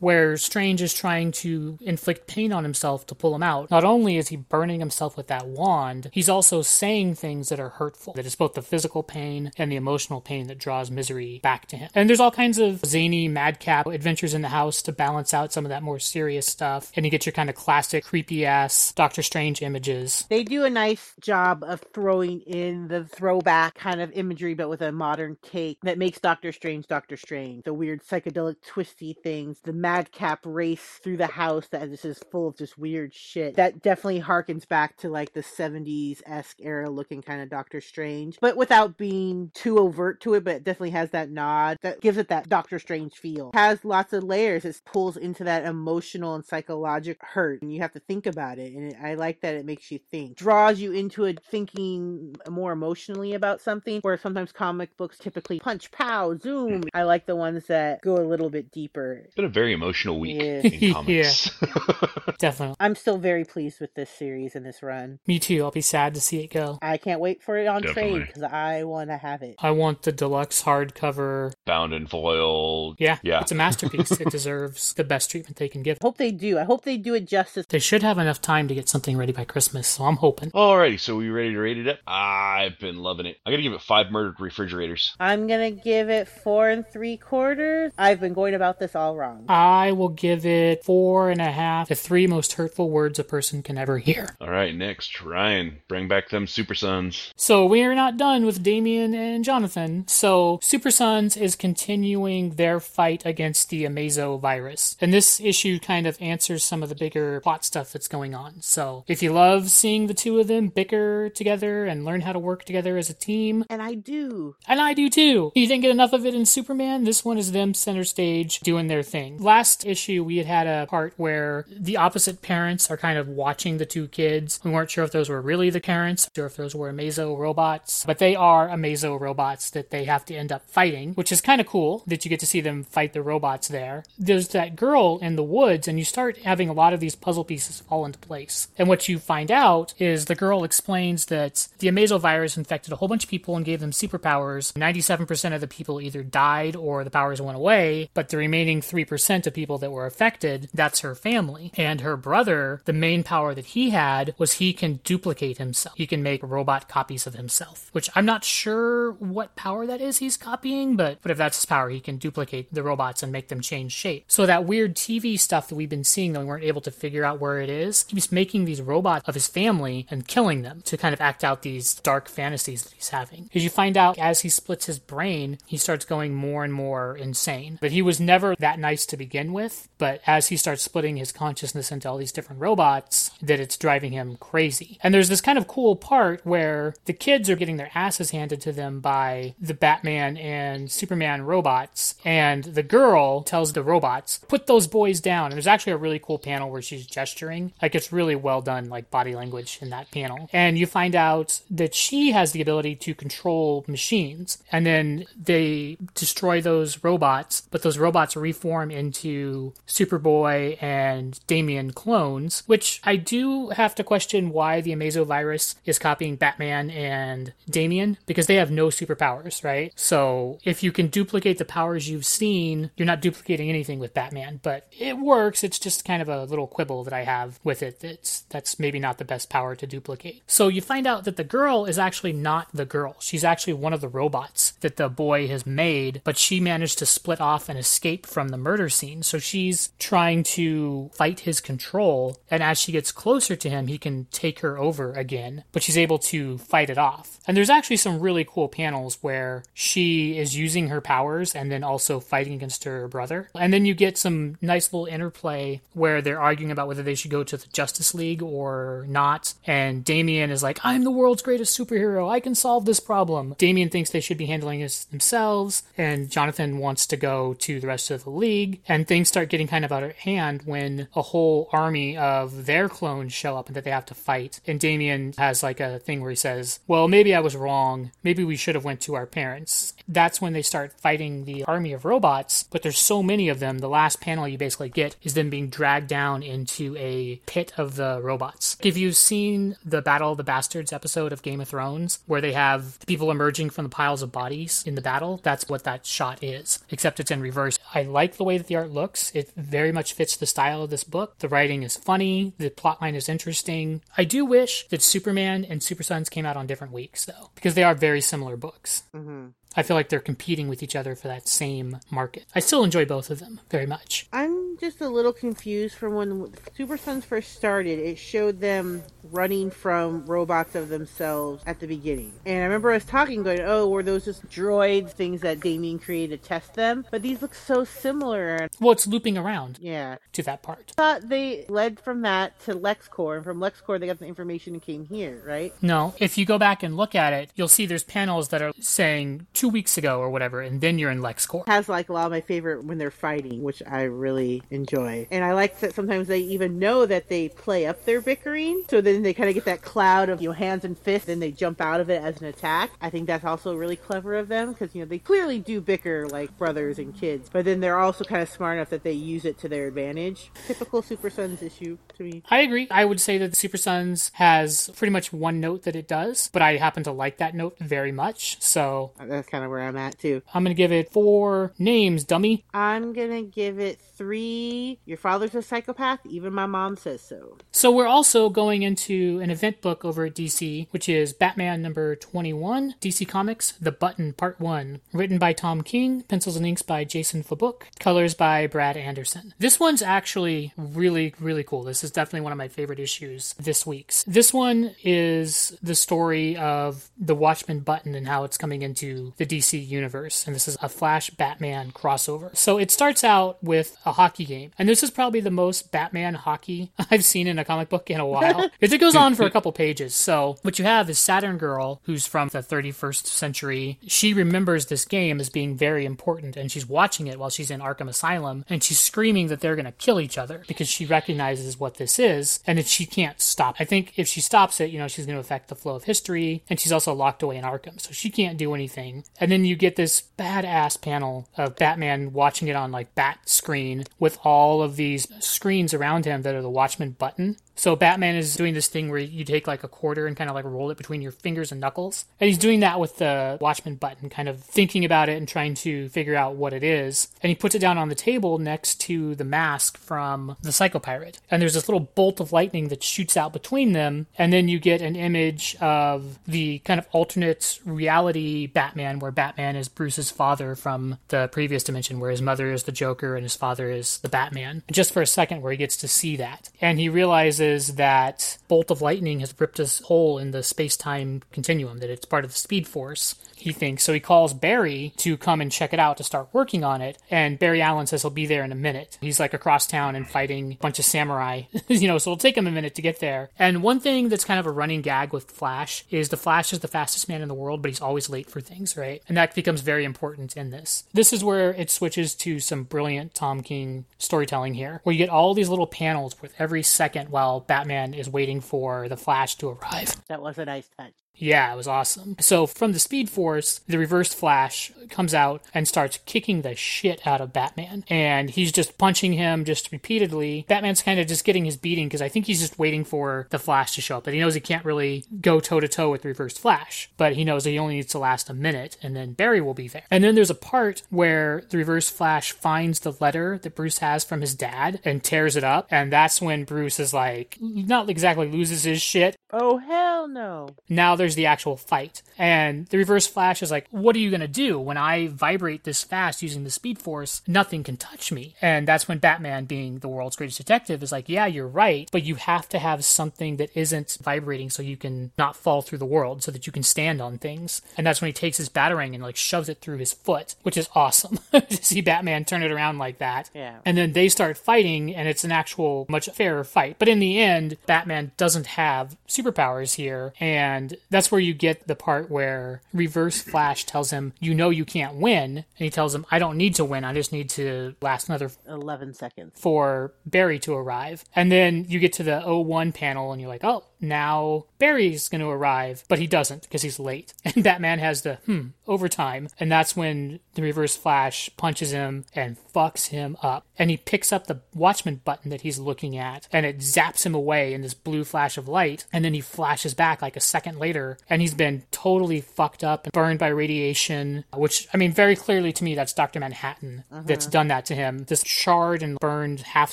C: Where Strange is trying to inflict pain on himself to pull him out, not only is he burning himself with that wand, he's also saying things that are hurtful. That is both the physical pain and the emotional pain that draws misery back to him. And there's all kinds of zany, madcap adventures in the house to balance out some of that more serious stuff. And you get your kind of classic, creepy ass Doctor Strange images.
A: They do a nice job of throwing in the throwback kind of imagery, but with a modern take that makes Doctor Strange Doctor Strange. The weird psychedelic twisty things, the madcap race through the house that is full of just weird shit. That definitely harkens back to like the 70s esque era looking kind of Doctor Strange, but without being too overt to it, but it definitely has that nod that gives it that Doctor Strange feel. Has lots of layers. It pulls into that emotional and psychological hurt, and you have to think about it. And I like that it makes you think, draws you into it thinking more emotionally about something. Where sometimes comic books typically punch, pow, zoom. I like the ones that go a little bit deeper.
B: It's been a very emotional week
A: Yeah.
B: in comics.
C: Definitely.
A: I'm still very pleased with this series and this run.
C: Me too. I'll be sad to see it go.
A: I can't wait for it on trade because I want to have it.
C: I want the deluxe hardcover.
B: Bound and foil.
C: Yeah,
B: Yeah.
C: it's a masterpiece. it deserves the best treatment they can give.
A: I hope they do. I hope they do it justice.
C: They should have enough time to get something ready by Christmas, so I'm hoping.
B: Alrighty, so we ready to rate it up? I've been loving it. I'm gonna give it five murdered refrigerators.
A: I'm gonna give it four and three quarters. I've been going about this all wrong.
C: Ah, I will give it four and a half. The three most hurtful words a person can ever hear.
B: Alright, next, Ryan. Bring back them Super Sons.
C: So we are not done with Damian and Jonathan. So Super Sons is continuing their fight against the Amazo virus. And this issue kind of answers some of the bigger plot stuff that's going on. So if you love seeing the two of them bicker together and learn how to work together as a team,
A: And I do.
C: and I do too. You didn't get enough of it in Superman. This one is them center stage doing their thing. Last issue, we had had a part where the opposite parents are kind of watching the two kids. We weren't sure if those were really the parents or if those were Amazo robots, but they are Amazo robots that they have to end up fighting, which is kind of cool that you get to see them fight the robots there. There's that girl in the woods, and you start having a lot of these puzzle pieces fall into place. And what you find out is the girl explains that the Amazo virus infected a whole bunch of people and gave them superpowers. 97% of the people either died or the powers went away, but the remaining 3% of people that were affected, that's her family. And her brother, the main power that he had was he can duplicate himself. He can make robot copies of himself, which I'm not sure what power that is he's copying, but, but if that's his power, he can duplicate the robots and make them change shape. So that weird TV stuff that we've been seeing that we weren't able to figure out where it is, he's making these robots of his family and killing them to kind of act out these dark fantasies that he's having. Because you find out as he splits his brain, he starts going more and more insane. But he was never that nice to begin with, but as he starts splitting his consciousness into all these different robots, that it's driving him crazy. And there's this kind of cool part where the kids are getting their asses handed to them by the Batman and Superman robots, and the girl tells the robots, put those boys down. There's actually a really cool panel where she's gesturing. Like it's really well done, like body language in that panel. And you find out that she has the ability to control machines. And then they destroy those robots, but those robots reform into Superboy and Damian clones, which I do have to question why the Amazo virus is copying Batman and Damian because they have no superpowers, right? So if you can duplicate the powers you've seen, you're not duplicating anything with Batman, but it works. It's just kind of a little quibble that I have with it. That's that's maybe not the best power to duplicate. So you find out that the girl is actually not the girl. She's actually one of the robots that the boy has made, but she managed to split off and escape from the murder scene. So she's trying to fight his control, and as she gets closer to him, he can take her over again, but she's able to fight it off. And there's actually some really cool panels where she is using her powers and then also fighting against her brother. And then you get some nice little interplay where they're arguing about whether they should go to the Justice League or not. And Damian is like, I'm the world's greatest superhero. I can solve this problem. Damian thinks they should be handling this themselves. And Jonathan wants to go to the rest of the league. And things start getting kind of out of hand when a whole army of their clones show up and that they have to fight. And Damian has like a thing where he says, well, maybe I was wrong. Maybe we should have went to our parents. That's when they start fighting the army of robots, but there's so many of them. The last panel you basically get is them being dragged down into a pit of the robots. If you've seen the Battle of the Bastards episode of Game of Thrones, where they have people emerging from the piles of bodies in the battle, that's what that shot is, except it's in reverse. I like the way that the art looks. It very much fits the style of this book. The writing is funny, the plotline is interesting. I do wish that Superman and Super Sons came out on different weeks, though, because they are very similar books. Mm-hmm. I feel like they're competing with each other for that same market. I still enjoy both of them very much.
A: I'm just a little confused from when Super Sons first started. It showed them running from robots of themselves at the beginning. And I remember us talking, going, oh, were those just droids, things that Damian created to test them? But these look so similar.
C: Well, it's looping around
A: Yeah.
C: to that part.
A: I thought they led from that to LexCorp, and from LexCorp they got the information and came here, right?
C: No, if you go back and look at it, you'll see there's panels that are saying two weeks ago or whatever, and then you're in LexCorp.
A: has like a lot of my favorite when they're fighting, which I really enjoy. And I like that sometimes they even know that they play up their bickering, so then they kind of get that cloud of you know hands and fists, and they jump out of it as an attack. I think that's also really clever of them because you know they clearly do bicker like brothers and kids, but then they're also kind of smart enough that they use it to their advantage. Typical Super Sons issue to me.
C: I agree. I would say that Super Sons has pretty much one note that it does, but I happen to like that note very much. So
A: That's kind of where I'm at too.
C: I'm to give it four names, dummy.
A: I'm gonna give it three. Your father's a psychopath. Even my mom says so.
C: So we're also going into an event book over at DC, which is Batman number 21, DC Comics, The Button Part 1, written by Tom King, pencils and inks by Jason Fabok, colors by Brad Anderson. This one's actually really, really cool. This is definitely one of my favorite issues this week's. This one is the story of the Watchman button and how it's coming into the DC universe, and this is a Flash Batman crossover. So it starts out with a hockey game. And this is probably the most Batman hockey I've seen in a comic book in a while. Because it goes on for a couple pages. So what you have is Saturn Girl, who's from the 31st century. She remembers this game as being very important and she's watching it while she's in Arkham Asylum and she's screaming that they're going to kill each other because she recognizes what this is and that she can't stop. I think if she stops it, you know, she's going to affect the flow of history and she's also locked away in Arkham. So she can't do anything. And then you get this badass panel of Batman watching it on like bat screen with all of these screens around him that are the Watchman button. So Batman is doing this thing where you take like a quarter and kind of like roll it between your fingers and knuckles. And he's doing that with the Watchman button, kind of thinking about it and trying to figure out what it is. And he puts it down on the table next to the mask from the Psychopirate. And there's this little bolt of lightning that shoots out between them. And then you get an image of the kind of alternate reality Batman, where Batman is Bruce's father from the previous dimension, where his mother is the Joker and his father is the Batman. Just for a second, where he gets to see that. And he realizes that Bolt of Lightning has ripped a hole in the space time continuum, that it's part of the Speed Force, he thinks. So he calls Barry to come and check it out to start working on it. And Barry Allen says he'll be there in a minute. He's like across town and fighting a bunch of samurai, you know, so it'll take him a minute to get there. And one thing that's kind of a running gag with Flash is the Flash is the fastest man in the world, but he's always late for things, right? And that becomes very important in this. This is where it switches to some brilliant Tom King storytelling here, where you get all these little panels with every second while Batman is waiting for the Flash to arrive.
A: That was a nice touch.
C: Yeah, it was awesome. So from the Speed Force, the Reverse Flash comes out and starts kicking the shit out of Batman. And he's just punching him just repeatedly. Batman's kind of just getting his beating because I think he's just waiting for the Flash to show up. But he knows he can't really go toe to toe with Reverse Flash. But he knows that he only needs to last a minute and then Barry will be there. And then there's a part where the Reverse Flash finds the letter that Bruce has from his dad and tears it up. And that's when Bruce is like, not exactly loses his shit.
A: Oh, hell no.
C: Now there's the actual fight. And the reverse flash is like, what are you going to do when I vibrate this fast using the speed force? Nothing can touch me. And that's when Batman, being the world's greatest detective, is like, yeah, you're right, but you have to have something that isn't vibrating so you can not fall through the world, so that you can stand on things. And that's when he takes his batarang and like shoves it through his foot, which is awesome to see Batman turn it around like that.
A: Yeah.
C: And then they start fighting, and it's an actual much fairer fight. But in the end, Batman doesn't have superpowers here, and that's where you get the part where Reverse Flash tells him, You know you can't win. And he tells him, I don't need to win, I just need to last another
A: 11 seconds.
C: for Barry to arrive. And then you get to the 01 panel and you're like, oh, now Barry's going to arrive, but he doesn't because he's late. And Batman has the, hmm, overtime. And that's when the reverse flash punches him and fucks him up. And he picks up the Watchman button that he's looking at and it zaps him away in this blue flash of light. And then he flashes back like a second later and he's been totally fucked up and burned by radiation, which, I mean, very clearly to me, that's Dr. Manhattan that's done that to him. This charred and burned half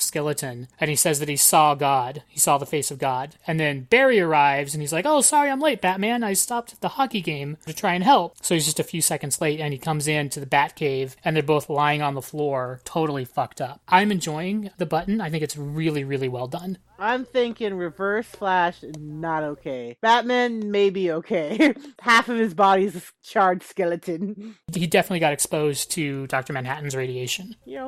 C: skeleton. And he says that he saw God. He saw the face of God. And then Barry arrives and he's like, Oh, sorry, I'm late, Batman. I stopped at the hockey game to try and help. So he's just a few seconds late and he comes in to the Batcave and they're both lying on the floor, totally fucked up. I'm enjoying the button. I think it's really, really well done.
A: I'm thinking Reverse Flash, not okay. Batman, maybe okay. Half of his body's a charred skeleton.
C: He definitely got exposed to Dr. Manhattan's radiation.
A: Yo,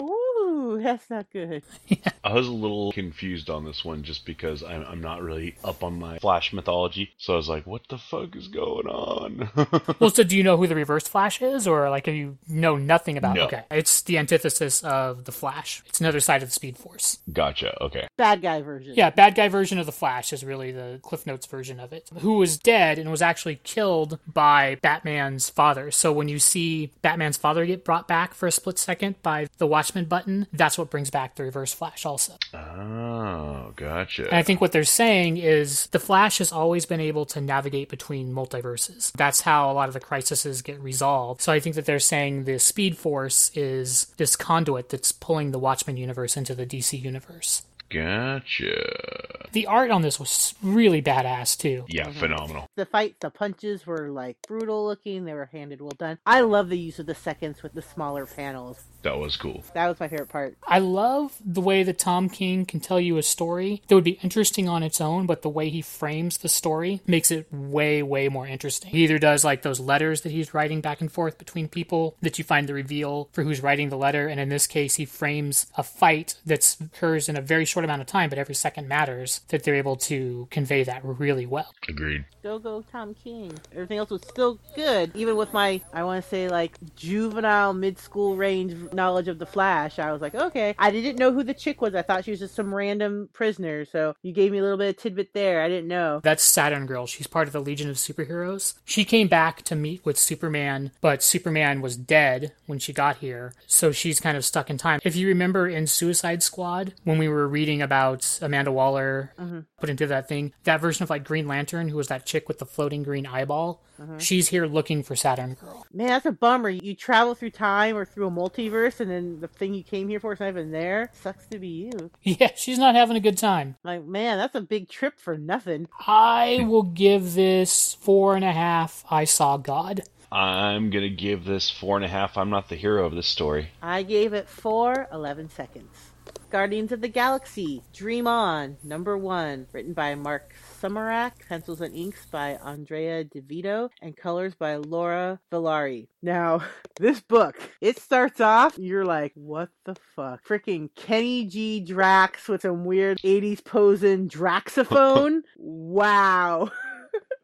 A: woo, that's not good.
B: I was a little confused on this one just because I'm, I'm not really up on my Flash mythology. So I was like, what the fuck is going on?
C: Well, so do you know who the Reverse Flash is, or like you know nothing about?
B: No.
C: Okay, it's the antithesis of the Flash. It's another side of the Speed Force.
B: gotcha. Okay.
A: Bad guy version.
C: Yeah, bad guy version of the Flash is really the Cliff Notes version of it. Who was dead and was actually killed by Batman's father. So when you see Batman's father get brought back for a split second by the Watchman button, that's what brings back the Reverse Flash also.
B: Oh, gotcha.
C: And I think what they're saying is the Flash has always been able to navigate between multiverses. That's how a lot of the crises get resolved. So I think that they're saying the Speed Force is this conduit that's pulling the Watchmen universe into the DC universe.
B: Gotcha.
C: The art on this was really badass too.
B: Yeah, mhm. phenomenal.
A: The fight, the punches were like brutal looking. They were handed well done. I love the use of the seconds with the smaller panels.
B: That was cool.
A: That was my favorite part.
C: I love the way that Tom King can tell you a story that would be interesting on its own, but the way he frames the story makes it way, way more interesting. He either does like those letters that he's writing back and forth between people that you find the reveal for who's writing the letter, and in this case, he frames a fight that occurs in a very short amount of time, but every second matters, that they're able to convey that really well.
B: Agreed.
A: Go go Tom King. Everything else was still good, even with my I want to say like juvenile mid school range knowledge of the Flash. I was like, okay, I didn't know who the chick was. I thought she was just some random prisoner. So you gave me a little bit of tidbit there. I didn't know.
C: That's Saturn Girl. She's part of the Legion of Superheroes. She came back to meet with Superman, but Superman was dead when she got here, so she's kind of stuck in time. If you remember in Suicide Squad, when we were reading about Amanda Waller mm-hmm. put into that thing, that version of like Green Lantern, who was that chick with the floating green eyeball, mm-hmm. she's here looking for Saturn Girl.
A: Man, that's a bummer. You travel through time or through a multiverse, and then the thing you came here for is not even there. Sucks to be you.
C: Yeah, she's not having a good time.
A: Like, man, that's a big trip for nothing.
C: I will give this four and a half. I saw God.
B: I'm gonna give this four and a half. I'm not the hero of this story.
A: I gave it four, 11 seconds. Guardians of the Galaxy, Dream On, number one, written by Marc Sumerak, pencils and inks by Andrea Di Vito, and colors by Laura Villari. Now, this book, it starts off, you're like, what the fuck? Freaking Kenny G. Drax with some weird 80s posing Draxophone? wow.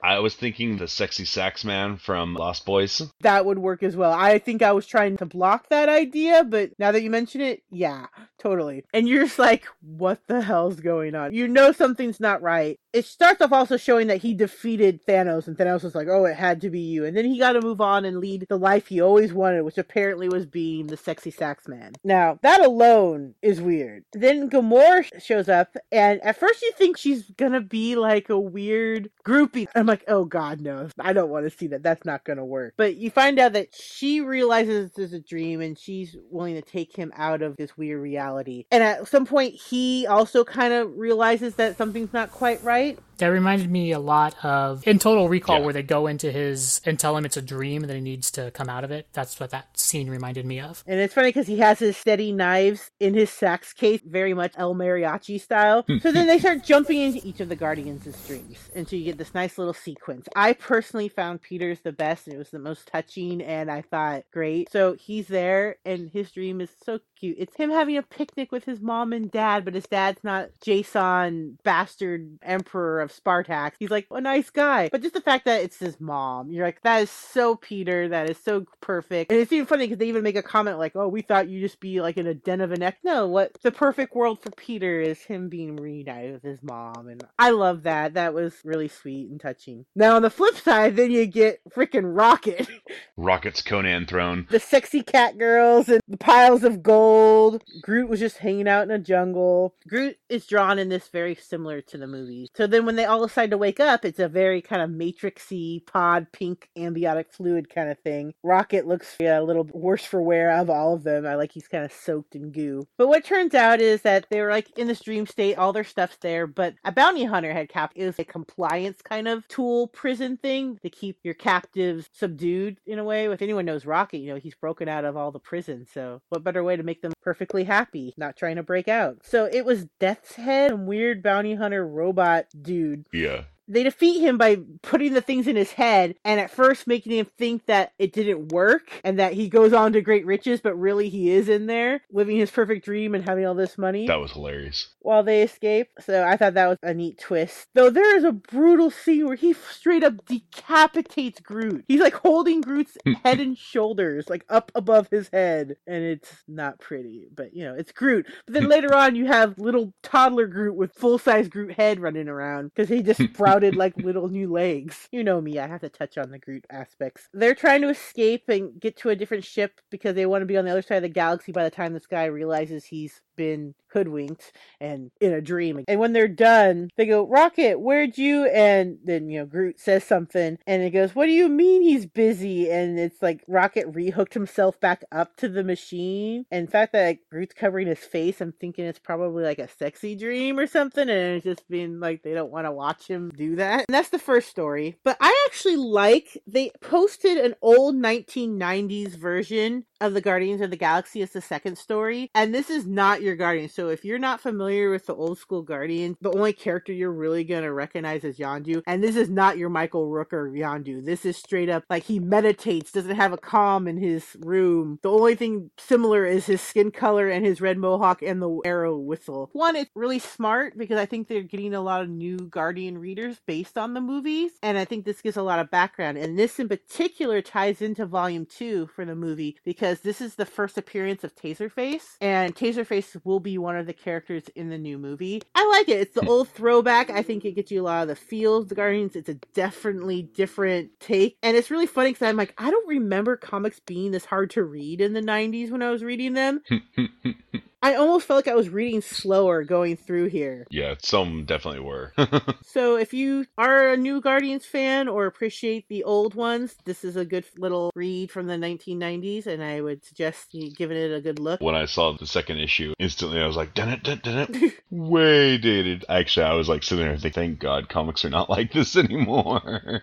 B: I was thinking the sexy sax man from Lost Boys.
A: that would work as well. I think I was trying to block that idea, but now that you mention it, yeah, totally. And you're just like, what the hell's going on? You know something's not right. It starts off also showing that he defeated Thanos, and Thanos was like, oh, it had to be you. And then he got to move on and lead the life he always wanted, which apparently was being the sexy sax man. Now, that alone is weird. Then Gamora shows up, and at first you think she's gonna be like a weird groupie. I'm like, oh god, no, I don't want to see that. That's not gonna work. But you find out that she realizes this is a dream, and she's willing to take him out of this weird reality. And at some point, he also kind of realizes that something's not quite right.
C: That reminded me a lot of in Total Recall,
B: Yeah.
C: where they go into his and tell him it's a dream and that he needs to come out of it. That's what that scene reminded me of.
A: And it's funny because he has his steady knives in his sax case, very much El Mariachi style. Hmm. so then they start jumping into each of the Guardians' dreams. And so you get this nice little sequence. I personally found Peter's the best, and it was the most touching, and I thought, great. So he's there, and his dream is so cute. It's him having a picnic with his mom and dad, but his dad's not J'son, bastard emperor of Spartax. He's like a nice guy. But just the fact that it's his mom, you're like, that is so Peter. That is so perfect. And it's even funny because they even make a comment like, oh, we thought you'd just be like in a den of an ex. No, what the perfect world for Peter is him being reunited with his mom. And I love that. That was really sweet and touching. Now, on the flip side, then you get freaking Rocket.
B: Rocket's Conan throne.
A: the sexy cat girls and the piles of gold. Groot was just hanging out in a jungle. Groot is drawn in this very similar to the movies. So then when they all decide to wake up, it's a very kind of matrixy pod pink amniotic fluid kind of thing. Rocket looks yeah, a little worse for wear of all of them. I like he's kind of soaked in goo. But what turns out is that they were like in this dream state, all their stuff's there, but a bounty hunter had cap is a compliance kind of tool prison thing to keep your captives subdued in a way. If anyone knows Rocket, you know, he's broken out of all the prisons. So what better way to make them perfectly happy, not trying to break out? So it was Death's Head, some weird bounty hunter robot dude
B: Yeah.
A: They defeat him by putting the things in his head and at first making him think that it didn't work and that he goes on to great riches, but really he is in there living his perfect dream and having all this money
B: That was hilarious.
A: while they escape. So I thought that was a neat twist. Though there is a brutal scene where he straight up decapitates Groot. He's like holding Groot's head and shoulders, like up above his head, and it's not pretty. But you know, it's Groot. But then later on, you have little toddler Groot with full size Groot head running around because he just sprouted like little new legs. You know me, I have to touch on the Groot aspects. They're trying to escape and get to a different ship because they want to be on the other side of the galaxy by the time this guy realizes he's been hoodwinked and in a dream. And when they're done, they go, Rocket, where'd you? And then, you know, Groot says something and it goes, What do you mean he's busy? And it's like Rocket rehooked himself back up to the machine. And the fact that like, Groot's covering his face, I'm thinking it's probably like a sexy dream or something. And it's just being like they don't want to watch him do that. And that's the first story. But I actually like, they posted an old 1990s version of the Guardians of the Galaxy as the second story. And this is not your Guardian. So if you're not familiar with the old school Guardian, the only character you're really to recognize is Yondu. And this is not your Michael Rooker Yondu. This is straight up like he meditates, doesn't have a calm in his room. The only thing similar is his skin color and his red mohawk and the arrow whistle. One, it's really smart because I think they're getting a lot of new Guardian readers based on the movies. And I think this gives a lot of background. And this in particular ties into volume two for the movie because this is the first appearance of Taserface, and Taserface will be one of the characters in the new movie. I like it. It's the hmm. old throwback. I think it gets you a lot of the feels, the Guardians. It's a definitely different take, and it's really funny because I'm like, I don't remember comics being this hard to read in the '90s when I was reading them. I almost felt like I was reading slower going through here.
B: Yeah, some definitely were.
A: so if you are a new Guardians fan or appreciate the old ones, this is a good little read from the 1990s, and I would suggest you giving it a good look.
B: When I saw the second issue, instantly I was like, dun it, dun it, way dated. Actually, I was like sitting there thinking, thank God comics are not like this anymore.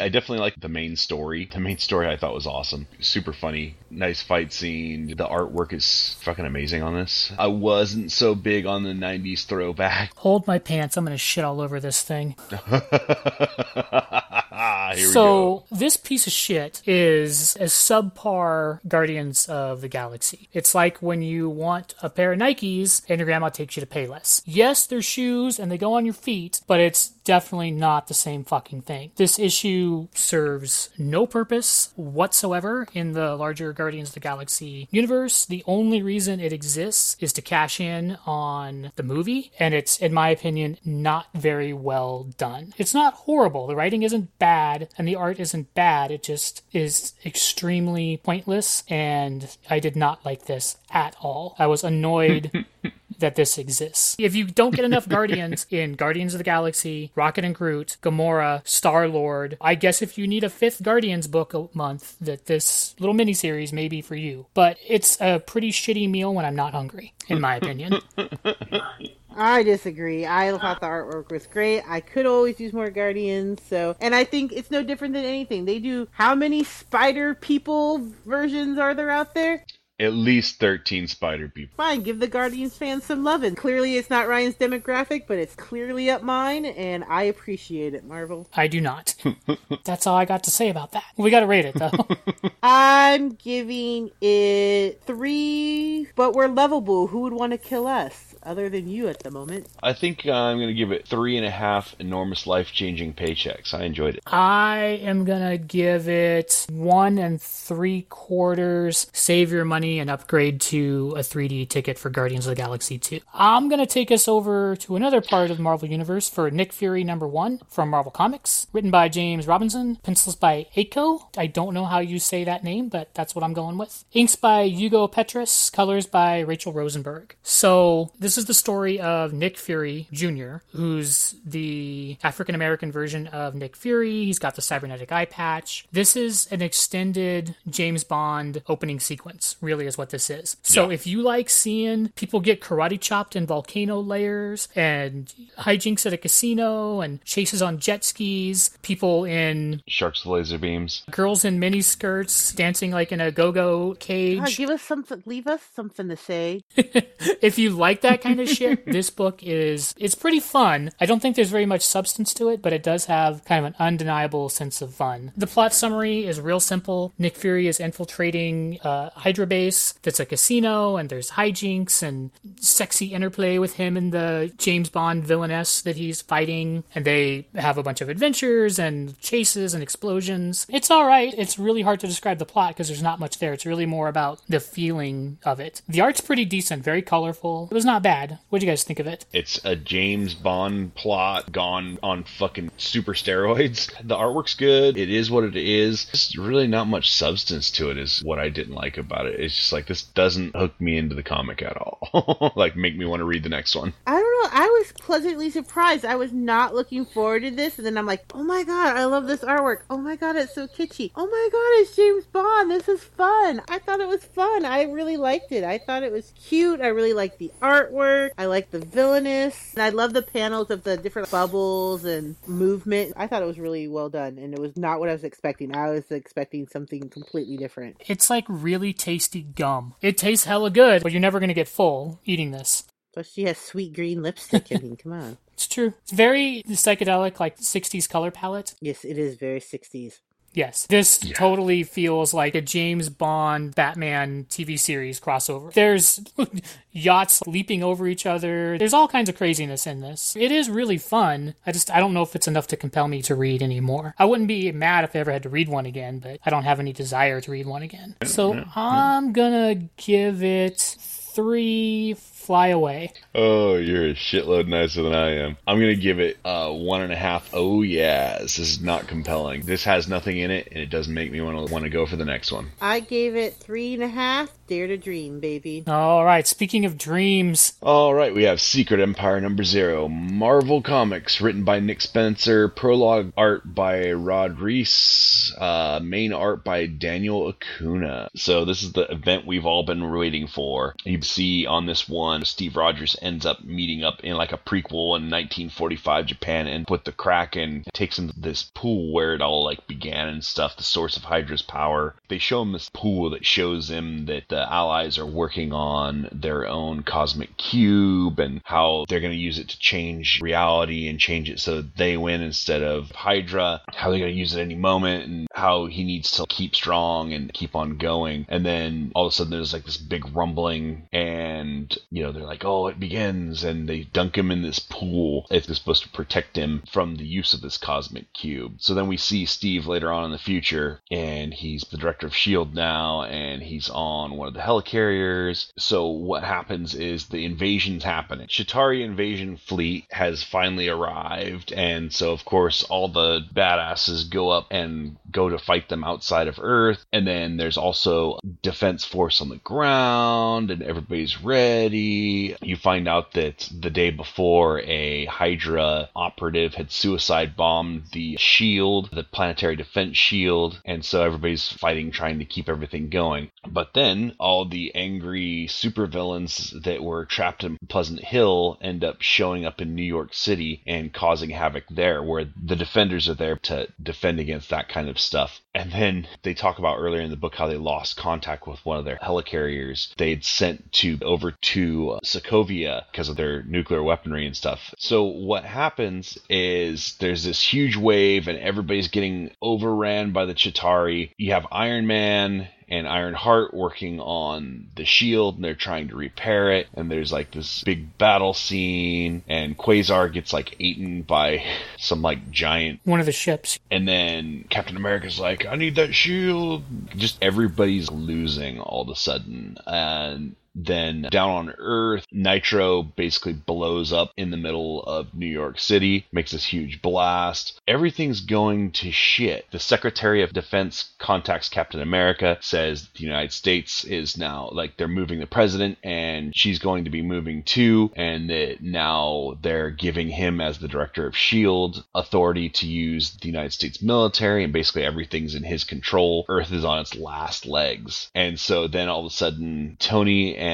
B: I definitely like the main story. The main story I thought was awesome. Super funny, nice fight scene. The artwork is fucking amazing on this. I wasn't so big on the 90s throwback.
C: Hold my pants. I'm going to shit all over this thing.
B: Ah, here
C: so this piece of shit is a subpar Guardians of the Galaxy. It's like when you want a pair of Nikes and your grandma takes you to Payless. Yes, they're shoes and they go on your feet, but it's definitely not the same fucking thing. This issue serves no purpose whatsoever in the larger Guardians of the Galaxy universe. The only reason it exists is to cash in on the movie, and it's, in my opinion, not very well done. It's not horrible. The writing isn't bad, and the art isn't bad. It just is extremely pointless, and I did not like this at all. I was annoyed that this exists. If you don't get enough Guardians in Guardians of the Galaxy, Rocket and Groot, Gamora, Star Lord, I guess if you need a fifth Guardians book a month, that this little miniseries may be for you. But it's a pretty shitty meal when I'm not hungry, in my opinion.
A: I disagree. I thought the artwork was great. I could always use more Guardians. So, and I think it's no different than anything. They do. How many Spider People versions are there out there?
B: at least 13 spider people.
A: Fine, give the Guardians fans some loving. Clearly, it's not Ryan's demographic, but it's clearly up mine, and I appreciate it, Marvel.
C: I do not. That's all I got to say about that. We got to rate it, though.
A: I'm giving it three, but we're lovable. Who would want to kill us? Other than you at the moment?
B: I think uh, I'm going to give it three and a half enormous life changing paychecks. I enjoyed it.
C: I am going to give it one and three quarters. Save your money and upgrade to a 3D ticket for Guardians of the Galaxy 2. I'm going to take us over to another part of the Marvel Universe for Nick Fury number one from Marvel Comics, written by James Robinson, pencils by Aiko. I don't know how you say that name, but that's what I'm going with. Inks by Hugo Petrus, colors by Rachel Rosenberg. So this is the story of Nick Fury Jr., who's the African American version of Nick Fury. He's got the cybernetic eye patch. This is an extended James Bond opening sequence, really, is what this is. So
B: Yeah.
C: if you like seeing people get karate chopped in volcano layers and hijinks at a casino and chases on jet skis, people in
B: Sharks with laser beams.
C: girls in mini skirts dancing like in a go-go cage.
A: God, give us something. Leave us something to say.
C: if you like that kind of shit, this book is it's pretty fun. I don't think there's very much substance to it, but it does have kind of an undeniable sense of fun. The plot summary is real simple. Nick Fury is infiltrating a Hydra base that's a casino, and there's hijinks and sexy interplay with him and the James Bond villainess that he's fighting, and they have a bunch of adventures and chases and explosions. It's all right. It's really hard to describe the plot because there's not much there. It's really more about the feeling of it. The art's pretty decent, very colorful. It was not bad bad. What do you guys think of it?
B: It's a James Bond plot gone on fucking super steroids. The artwork's good. It is what it is. There's really not much substance to it, is what I didn't like about it. It's just like this doesn't hook me into the comic at all. like make me want to read the next one.
A: I don't know. I was pleasantly surprised. I was not looking forward to this, and then I'm like, oh my god, I love this artwork. Oh my god, it's so kitschy. Oh my god, it's James Bond. This is fun. I thought it was fun. I really liked it. I thought it was cute. I really liked the artwork. I like the villainous. And I love the panels of the different bubbles and movement. I thought it was really well done, and it was not what I was expecting. I was expecting something completely different.
C: It's like really tasty gum. It tastes hella good, but you're never going to get full eating this.
A: But she has sweet green lipstick. I mean, come on.
C: It's true. It's very psychedelic, like 60s color palette.
A: Yes, it is very 60s.
C: Yes, this totally feels like a James Bond Batman TV series crossover. There's yachts leaping over each other. There's all kinds of craziness in this. It is really fun. I just I don't know if it's enough to compel me to read anymore. I wouldn't be mad if I ever had to read one again, but I don't have any desire to read one again. So I'm gonna give it three fly away.
B: Oh, you're a shitload nicer than I am. I'm gonna give it uh, one and a half. Oh yeah, this is not compelling. This has nothing in it, and it doesn't make me want to want to go for the next one.
A: I gave it three and a half. Dare to dream, baby.
C: All right, speaking of dreams,
B: All right, we have Secret Empire number zero, Marvel Comics, written by Nick Spencer, prologue art by Rod Reis, uh, main art by Daniel Acuna. So this is the event we've all been waiting for. You see on this one, Steve Rogers ends up meeting up in like a prequel in 1945 Japan, and with the Kraken takes him to this pool where it all like began and stuff, the source of Hydra's power. They show him this pool that shows him that the Allies are working on their own cosmic cube and how they're going to use it to change reality and change it so they win instead of Hydra. How they're going to use it any moment and how he needs to keep strong and keep on going. And then all of a sudden there's like this big rumbling and you know they're like, oh, it begins, and they dunk him in this pool. It's supposed to protect him from the use of this cosmic cube. So then we see Steve later on in the future, and he's the director of Shield now, and he's on one of the helicarriers. So what happens is the invasion's happening. Chitauri invasion fleet has finally arrived, and so of course all the badasses go up and go to fight them outside of Earth, and then there's also defense force on the ground, and everybody's ready. You find out that the day before, a Hydra operative had suicide bombed the shield, the planetary defense shield, and so everybody's fighting, trying to keep everything going. But then all the angry supervillains that were trapped in Pleasant Hill end up showing up in New York City and causing havoc there, where the defenders are there to defend against that kind of stuff. And then they talk about earlier in the book how they lost contact with one of their helicarriers they'd sent to over to uh, Sokovia because of their nuclear weaponry and stuff. So what happens is there's this huge wave and everybody's getting overran by the Chitauri. You have Iron Man and Ironheart working on the shield and they're trying to repair it. And there's like this big battle scene and Quasar gets like eaten by some like giant
C: one of the ships.
B: and then Captain America's like, I need that shield. Just everybody's losing all of a sudden. And then down on Earth, Nitro basically blows up in the middle of New York City, makes this huge blast. Everything's going to shit. The Secretary of Defense contacts Captain America, says the United States is now like they're moving the president and she's going to be moving too, and that now they're giving him as the director of SHIELD authority to use the United States military, and basically everything's in his control. Earth is on its last legs. And so then all of a sudden, Tony and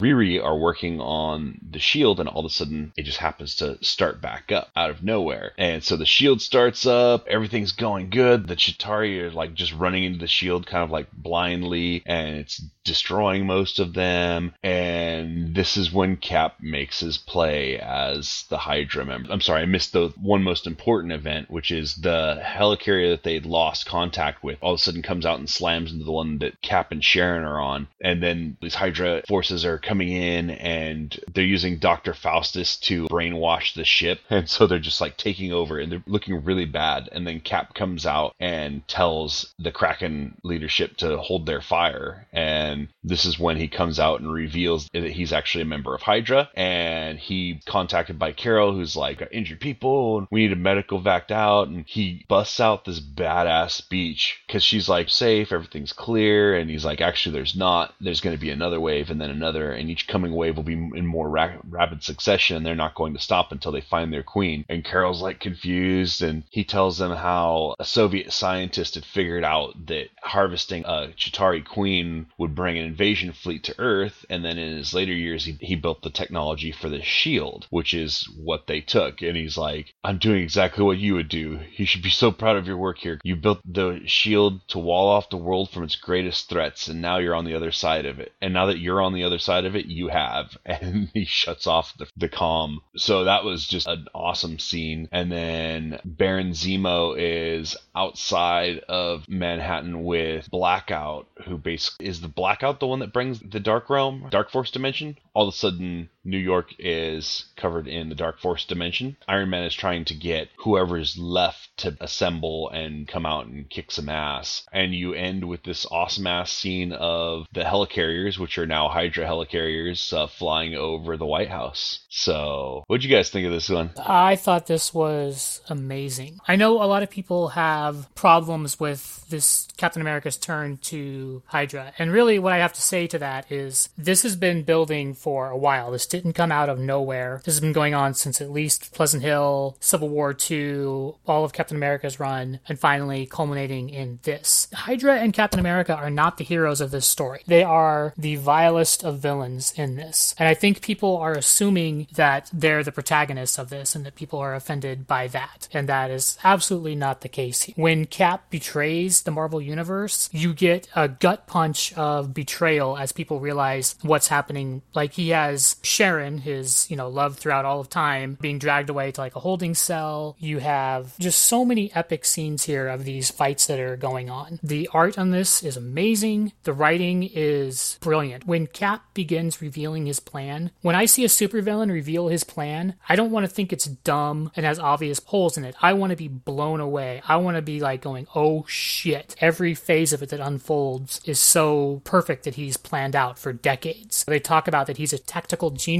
B: Riri are working on the shield, and all of a sudden it just happens to start back up out of nowhere. And so the shield starts up, everything's going good. The Chitauri are like just running into the shield kind of like blindly, and it's destroying most of them. And this is when Cap makes his play as the Hydra member. I'm sorry, I missed the one most important event, which is the helicarrier that they'd lost contact with all of a sudden comes out and slams into the one that Cap and Sharon are on. And then these Hydra Forces are coming in and they're using Dr. Faustus to brainwash the ship. And so they're just like taking over and they're looking really bad. And then Cap comes out and tells the Kraken leadership to hold their fire. And this is when he comes out and reveals that he's actually a member of Hydra. And he contacted by Carol, who's like, injured people, and we need a medical vac out. And he busts out this badass speech because she's like, safe, everything's clear. And he's like, actually, there's not. There's going to be another wave and then another. And each coming wave will be in more ra- rapid succession. They're not going to stop until they find their queen. And Carol's like confused. And he tells them how a Soviet scientist had figured out that harvesting a Chitauri queen would bring an invasion fleet to Earth. And then in his later years, he, he built the technology for the shield, which is what they took. And he's like, I'm doing exactly what you would do. You should be so proud of your work here. You built the shield to wall off the world from its greatest threats, and now you're on the other side of it. And now that you're on the other side of it, you have. And he shuts off the, the comm. So that was just an awesome scene. And then Baron Zemo is outside of Manhattan with Blackout, who basically is the Blackout the one that brings the Dark Realm, Dark Force dimension? All of a sudden, New York is covered in the Dark Force dimension. Iron Man is trying to get whoever's left to assemble and come out and kick some ass. And you end with this awesome ass scene of the helicarriers, which are now Hydra helicarriers, uh, flying over the White House. So, what'd you guys think of this one?
C: I thought this was amazing. I know a lot of people have problems with this Captain America's turn to Hydra. And really, what I have to say to that is this has been building for a while. This didn't come out of nowhere. This has been going on since at least Pleasant Hill, Civil War II, all of Captain America's run, and finally culminating in this. Hydra and Captain America are not the heroes of this story. They are the vilest of villains in this. And I think people are assuming that they're the protagonists of this and that people are offended by that. And that is absolutely not the case. When Cap betrays the Marvel Universe, you get a gut punch of betrayal as people realize what's happening. Like he has Sharon, his, you know, love throughout all of time, being dragged away to like a holding cell. You have just so many epic scenes here of these fights that are going on. The art on this is amazing. The writing is brilliant. When Cap begins revealing his plan, when I see a supervillain reveal his plan, I don't want to think it's dumb and has obvious holes in it. I want to be blown away. I want to be like going, oh shit. Every phase of it that unfolds is so perfect that he's planned out for decades. They talk about that he's a tactical genius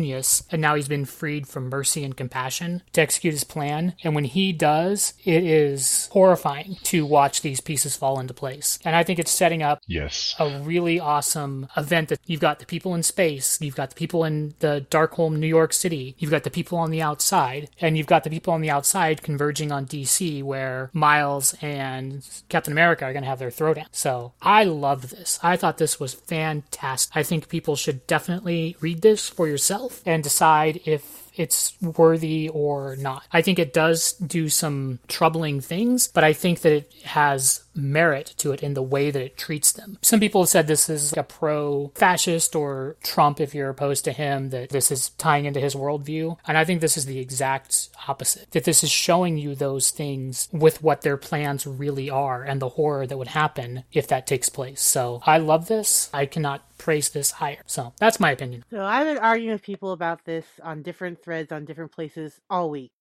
C: and now he's been freed from mercy and compassion to execute his plan. And when he does, it is horrifying to watch these pieces fall into place. And I think it's setting up
B: Yes.
C: a really awesome event that you've got the people in space, you've got the people in the Darkholm, New York City, you've got the people on the outside, and you've got the people on the outside converging on DC where Miles and Captain America are going to have their throwdown. So I loved this. I thought this was fantastic. I think people should definitely read this for yourself and decide if it's worthy or not. I think it does do some troubling things, but I think that it has merit to it in the way that it treats them. Some people have said this is a pro fascist or Trump if you're opposed to him, that this is tying into his worldview. And I think this is the exact opposite. That this is showing you those things with what their plans really are and the horror that would happen if that takes place. So I love this. I cannot praise this higher. So that's my opinion.
A: So I've been arguing with people about this on different threads on different places all week.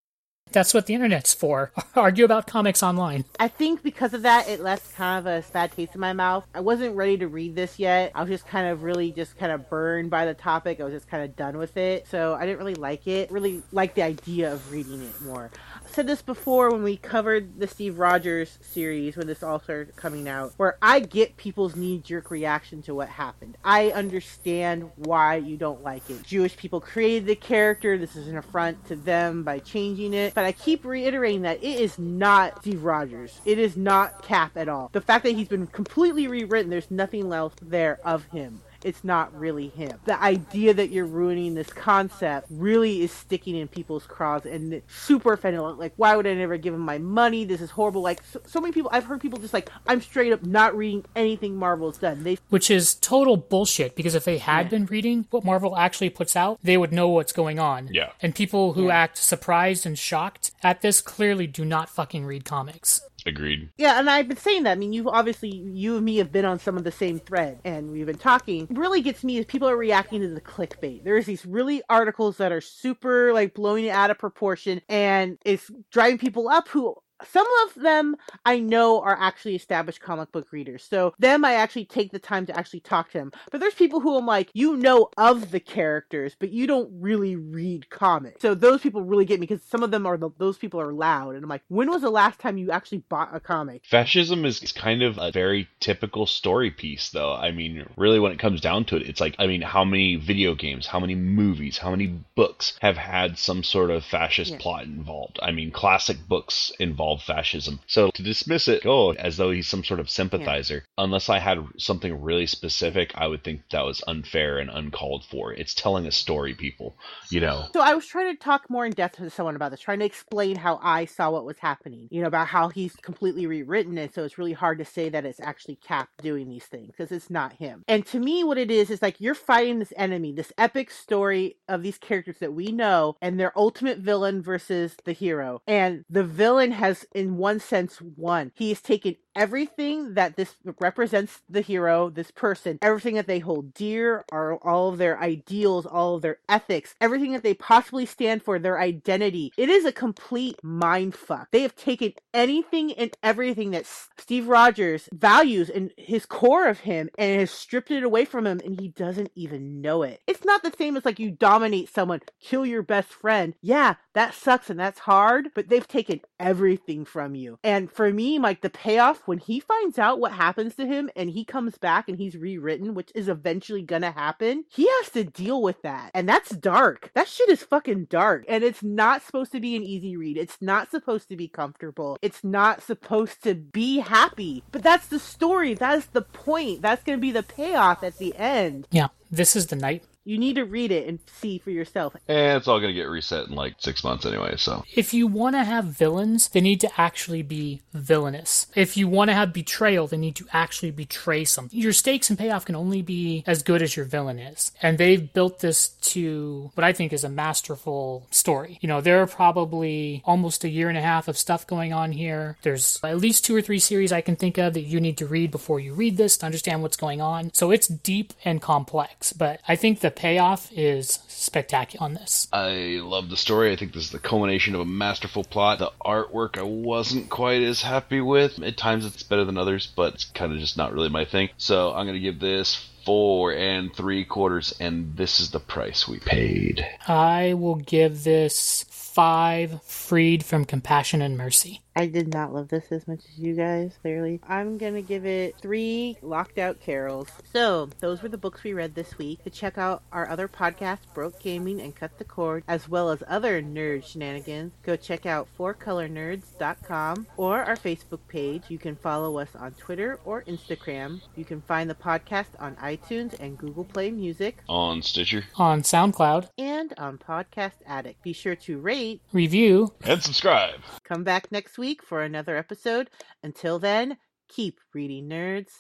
C: That's what the internet's for. Argue about comics online.
A: I think because of that, it left kind of a bad taste in my mouth. I wasn't ready to read this yet. I was just kind of really just kind of burned by the topic. I was just kind of done with it. So I didn't really like it. Really like the idea of reading it more. Said this before when we covered the Steve Rogers series when this all started coming out, where I get people's knee jerk reaction to what happened. I understand why you don't like it. Jewish people created the character. This is an affront to them by changing it. But I keep reiterating that it is not Steve Rogers. It is not Cap at all. The fact that he's been completely rewritten, there's nothing else there of him it's not really him. The idea that you're ruining this concept really is sticking in people's craws and super offended. Like, why would I never give him my money? This is horrible. Like, so, so many people, I've heard people just like, I'm straight up not reading anything Marvel's done. They
C: Which is total bullshit because if they had been reading what Marvel actually puts out, they would know what's going on.
B: Yeah.
C: And people who act surprised and shocked at this clearly do not fucking read comics.
B: Agreed.
A: Yeah, and I've been saying that. I mean, you've obviously, you and me have been on some of the same thread, and we've been talking. What really gets me is people are reacting to the clickbait. There's these really articles that are super, like, blowing it out of proportion, and it's driving people up who some of them I know are actually established comic book readers. So them I actually take the time to actually talk to them. But there's people who I'm like, you know of the characters, but you don't really read comics. So those people really get me because some of them are the, those people are loud, and I'm like, when was the last time you actually bought a comic?
B: Fascism is kind of a very typical story piece, though. I mean, really, when it comes down to it, it's like, I mean, how many video games, how many movies, how many books have had some sort of fascist
A: Yeah.
B: plot involved? I mean, classic books fascism. So to dismiss it, oh, as though he's some sort of sympathizer, unless I had something really specific, I would think that was unfair and uncalled for. It's telling a story, people. You know,
A: So I was trying to talk more in depth to someone about this, trying to explain how I saw what was happening. You know, about how he's completely rewritten it, so it's really hard to say that it's actually Cap doing these things because it's not him. And to me, what it is is like you're fighting this enemy, this epic story of these characters that we know, and their ultimate villain versus the hero. And the villain has, in one sense, won. He has taken everything that this represents the hero, this person, everything that they hold dear, are all of their ideals, all of their ethics, everything that they possibly stand for, their identity. It is a complete mind fuck. They have taken anything and everything that Steve Rogers values in his core of him and has stripped it away from him and he doesn't even know it. It's not the same as like you dominate someone, kill your best friend. Yeah, that sucks and that's hard, but they've taken everything from you. And for me, like the payoff when he finds out what happens to him and he comes back and he's rewritten, which is eventually gonna happen, he has to deal with that. And that's dark. That shit is fucking dark. And it's not supposed to be an easy read. It's not supposed to be comfortable. It's not supposed to be happy. But that's the story. That's the point. That's gonna be the payoff at the end.
C: Yeah, this is the night.
A: You need to read it and see for yourself.
B: and it's all going to get reset in like six months anyway, so.
C: If you want to have villains, they need to actually be villainous. If you want to have betrayal, they need to actually betray something. Your stakes and payoff can only be as good as your villain is. And they've built this to what I think is a masterful story. You know, there are probably almost a year and a half of stuff going on here. There's at least two or three series I can think of that you need to read before you read this to understand what's going on. So it's deep and complex, but I think the payoff is spectacular on this.
B: I love the story. I think this is the culmination of a masterful plot. The artwork I wasn't quite as happy with. At times it's better than others, but it's kind of just not really my thing. So I'm going to give this four and three quarters, and this is the price we paid.
C: I will give this five freed from compassion and mercy.
A: I did not love this as much as you guys, clearly. I'm gonna give it three locked out carols. So, those were the books we read this week. To check out our other podcasts, Broke Gaming and Cut the Cord, as well as other nerd shenanigans, go check out fourcolornerds.com or our Facebook page. You can follow us on Twitter or Instagram. You can find the podcast on iTunes and Google Play Music
B: On Stitcher.
C: On SoundCloud,
A: and on Podcast Addict. Be sure to rate,
C: review,
B: And subscribe.
A: come back next week for another episode. Until then, keep reading, nerds.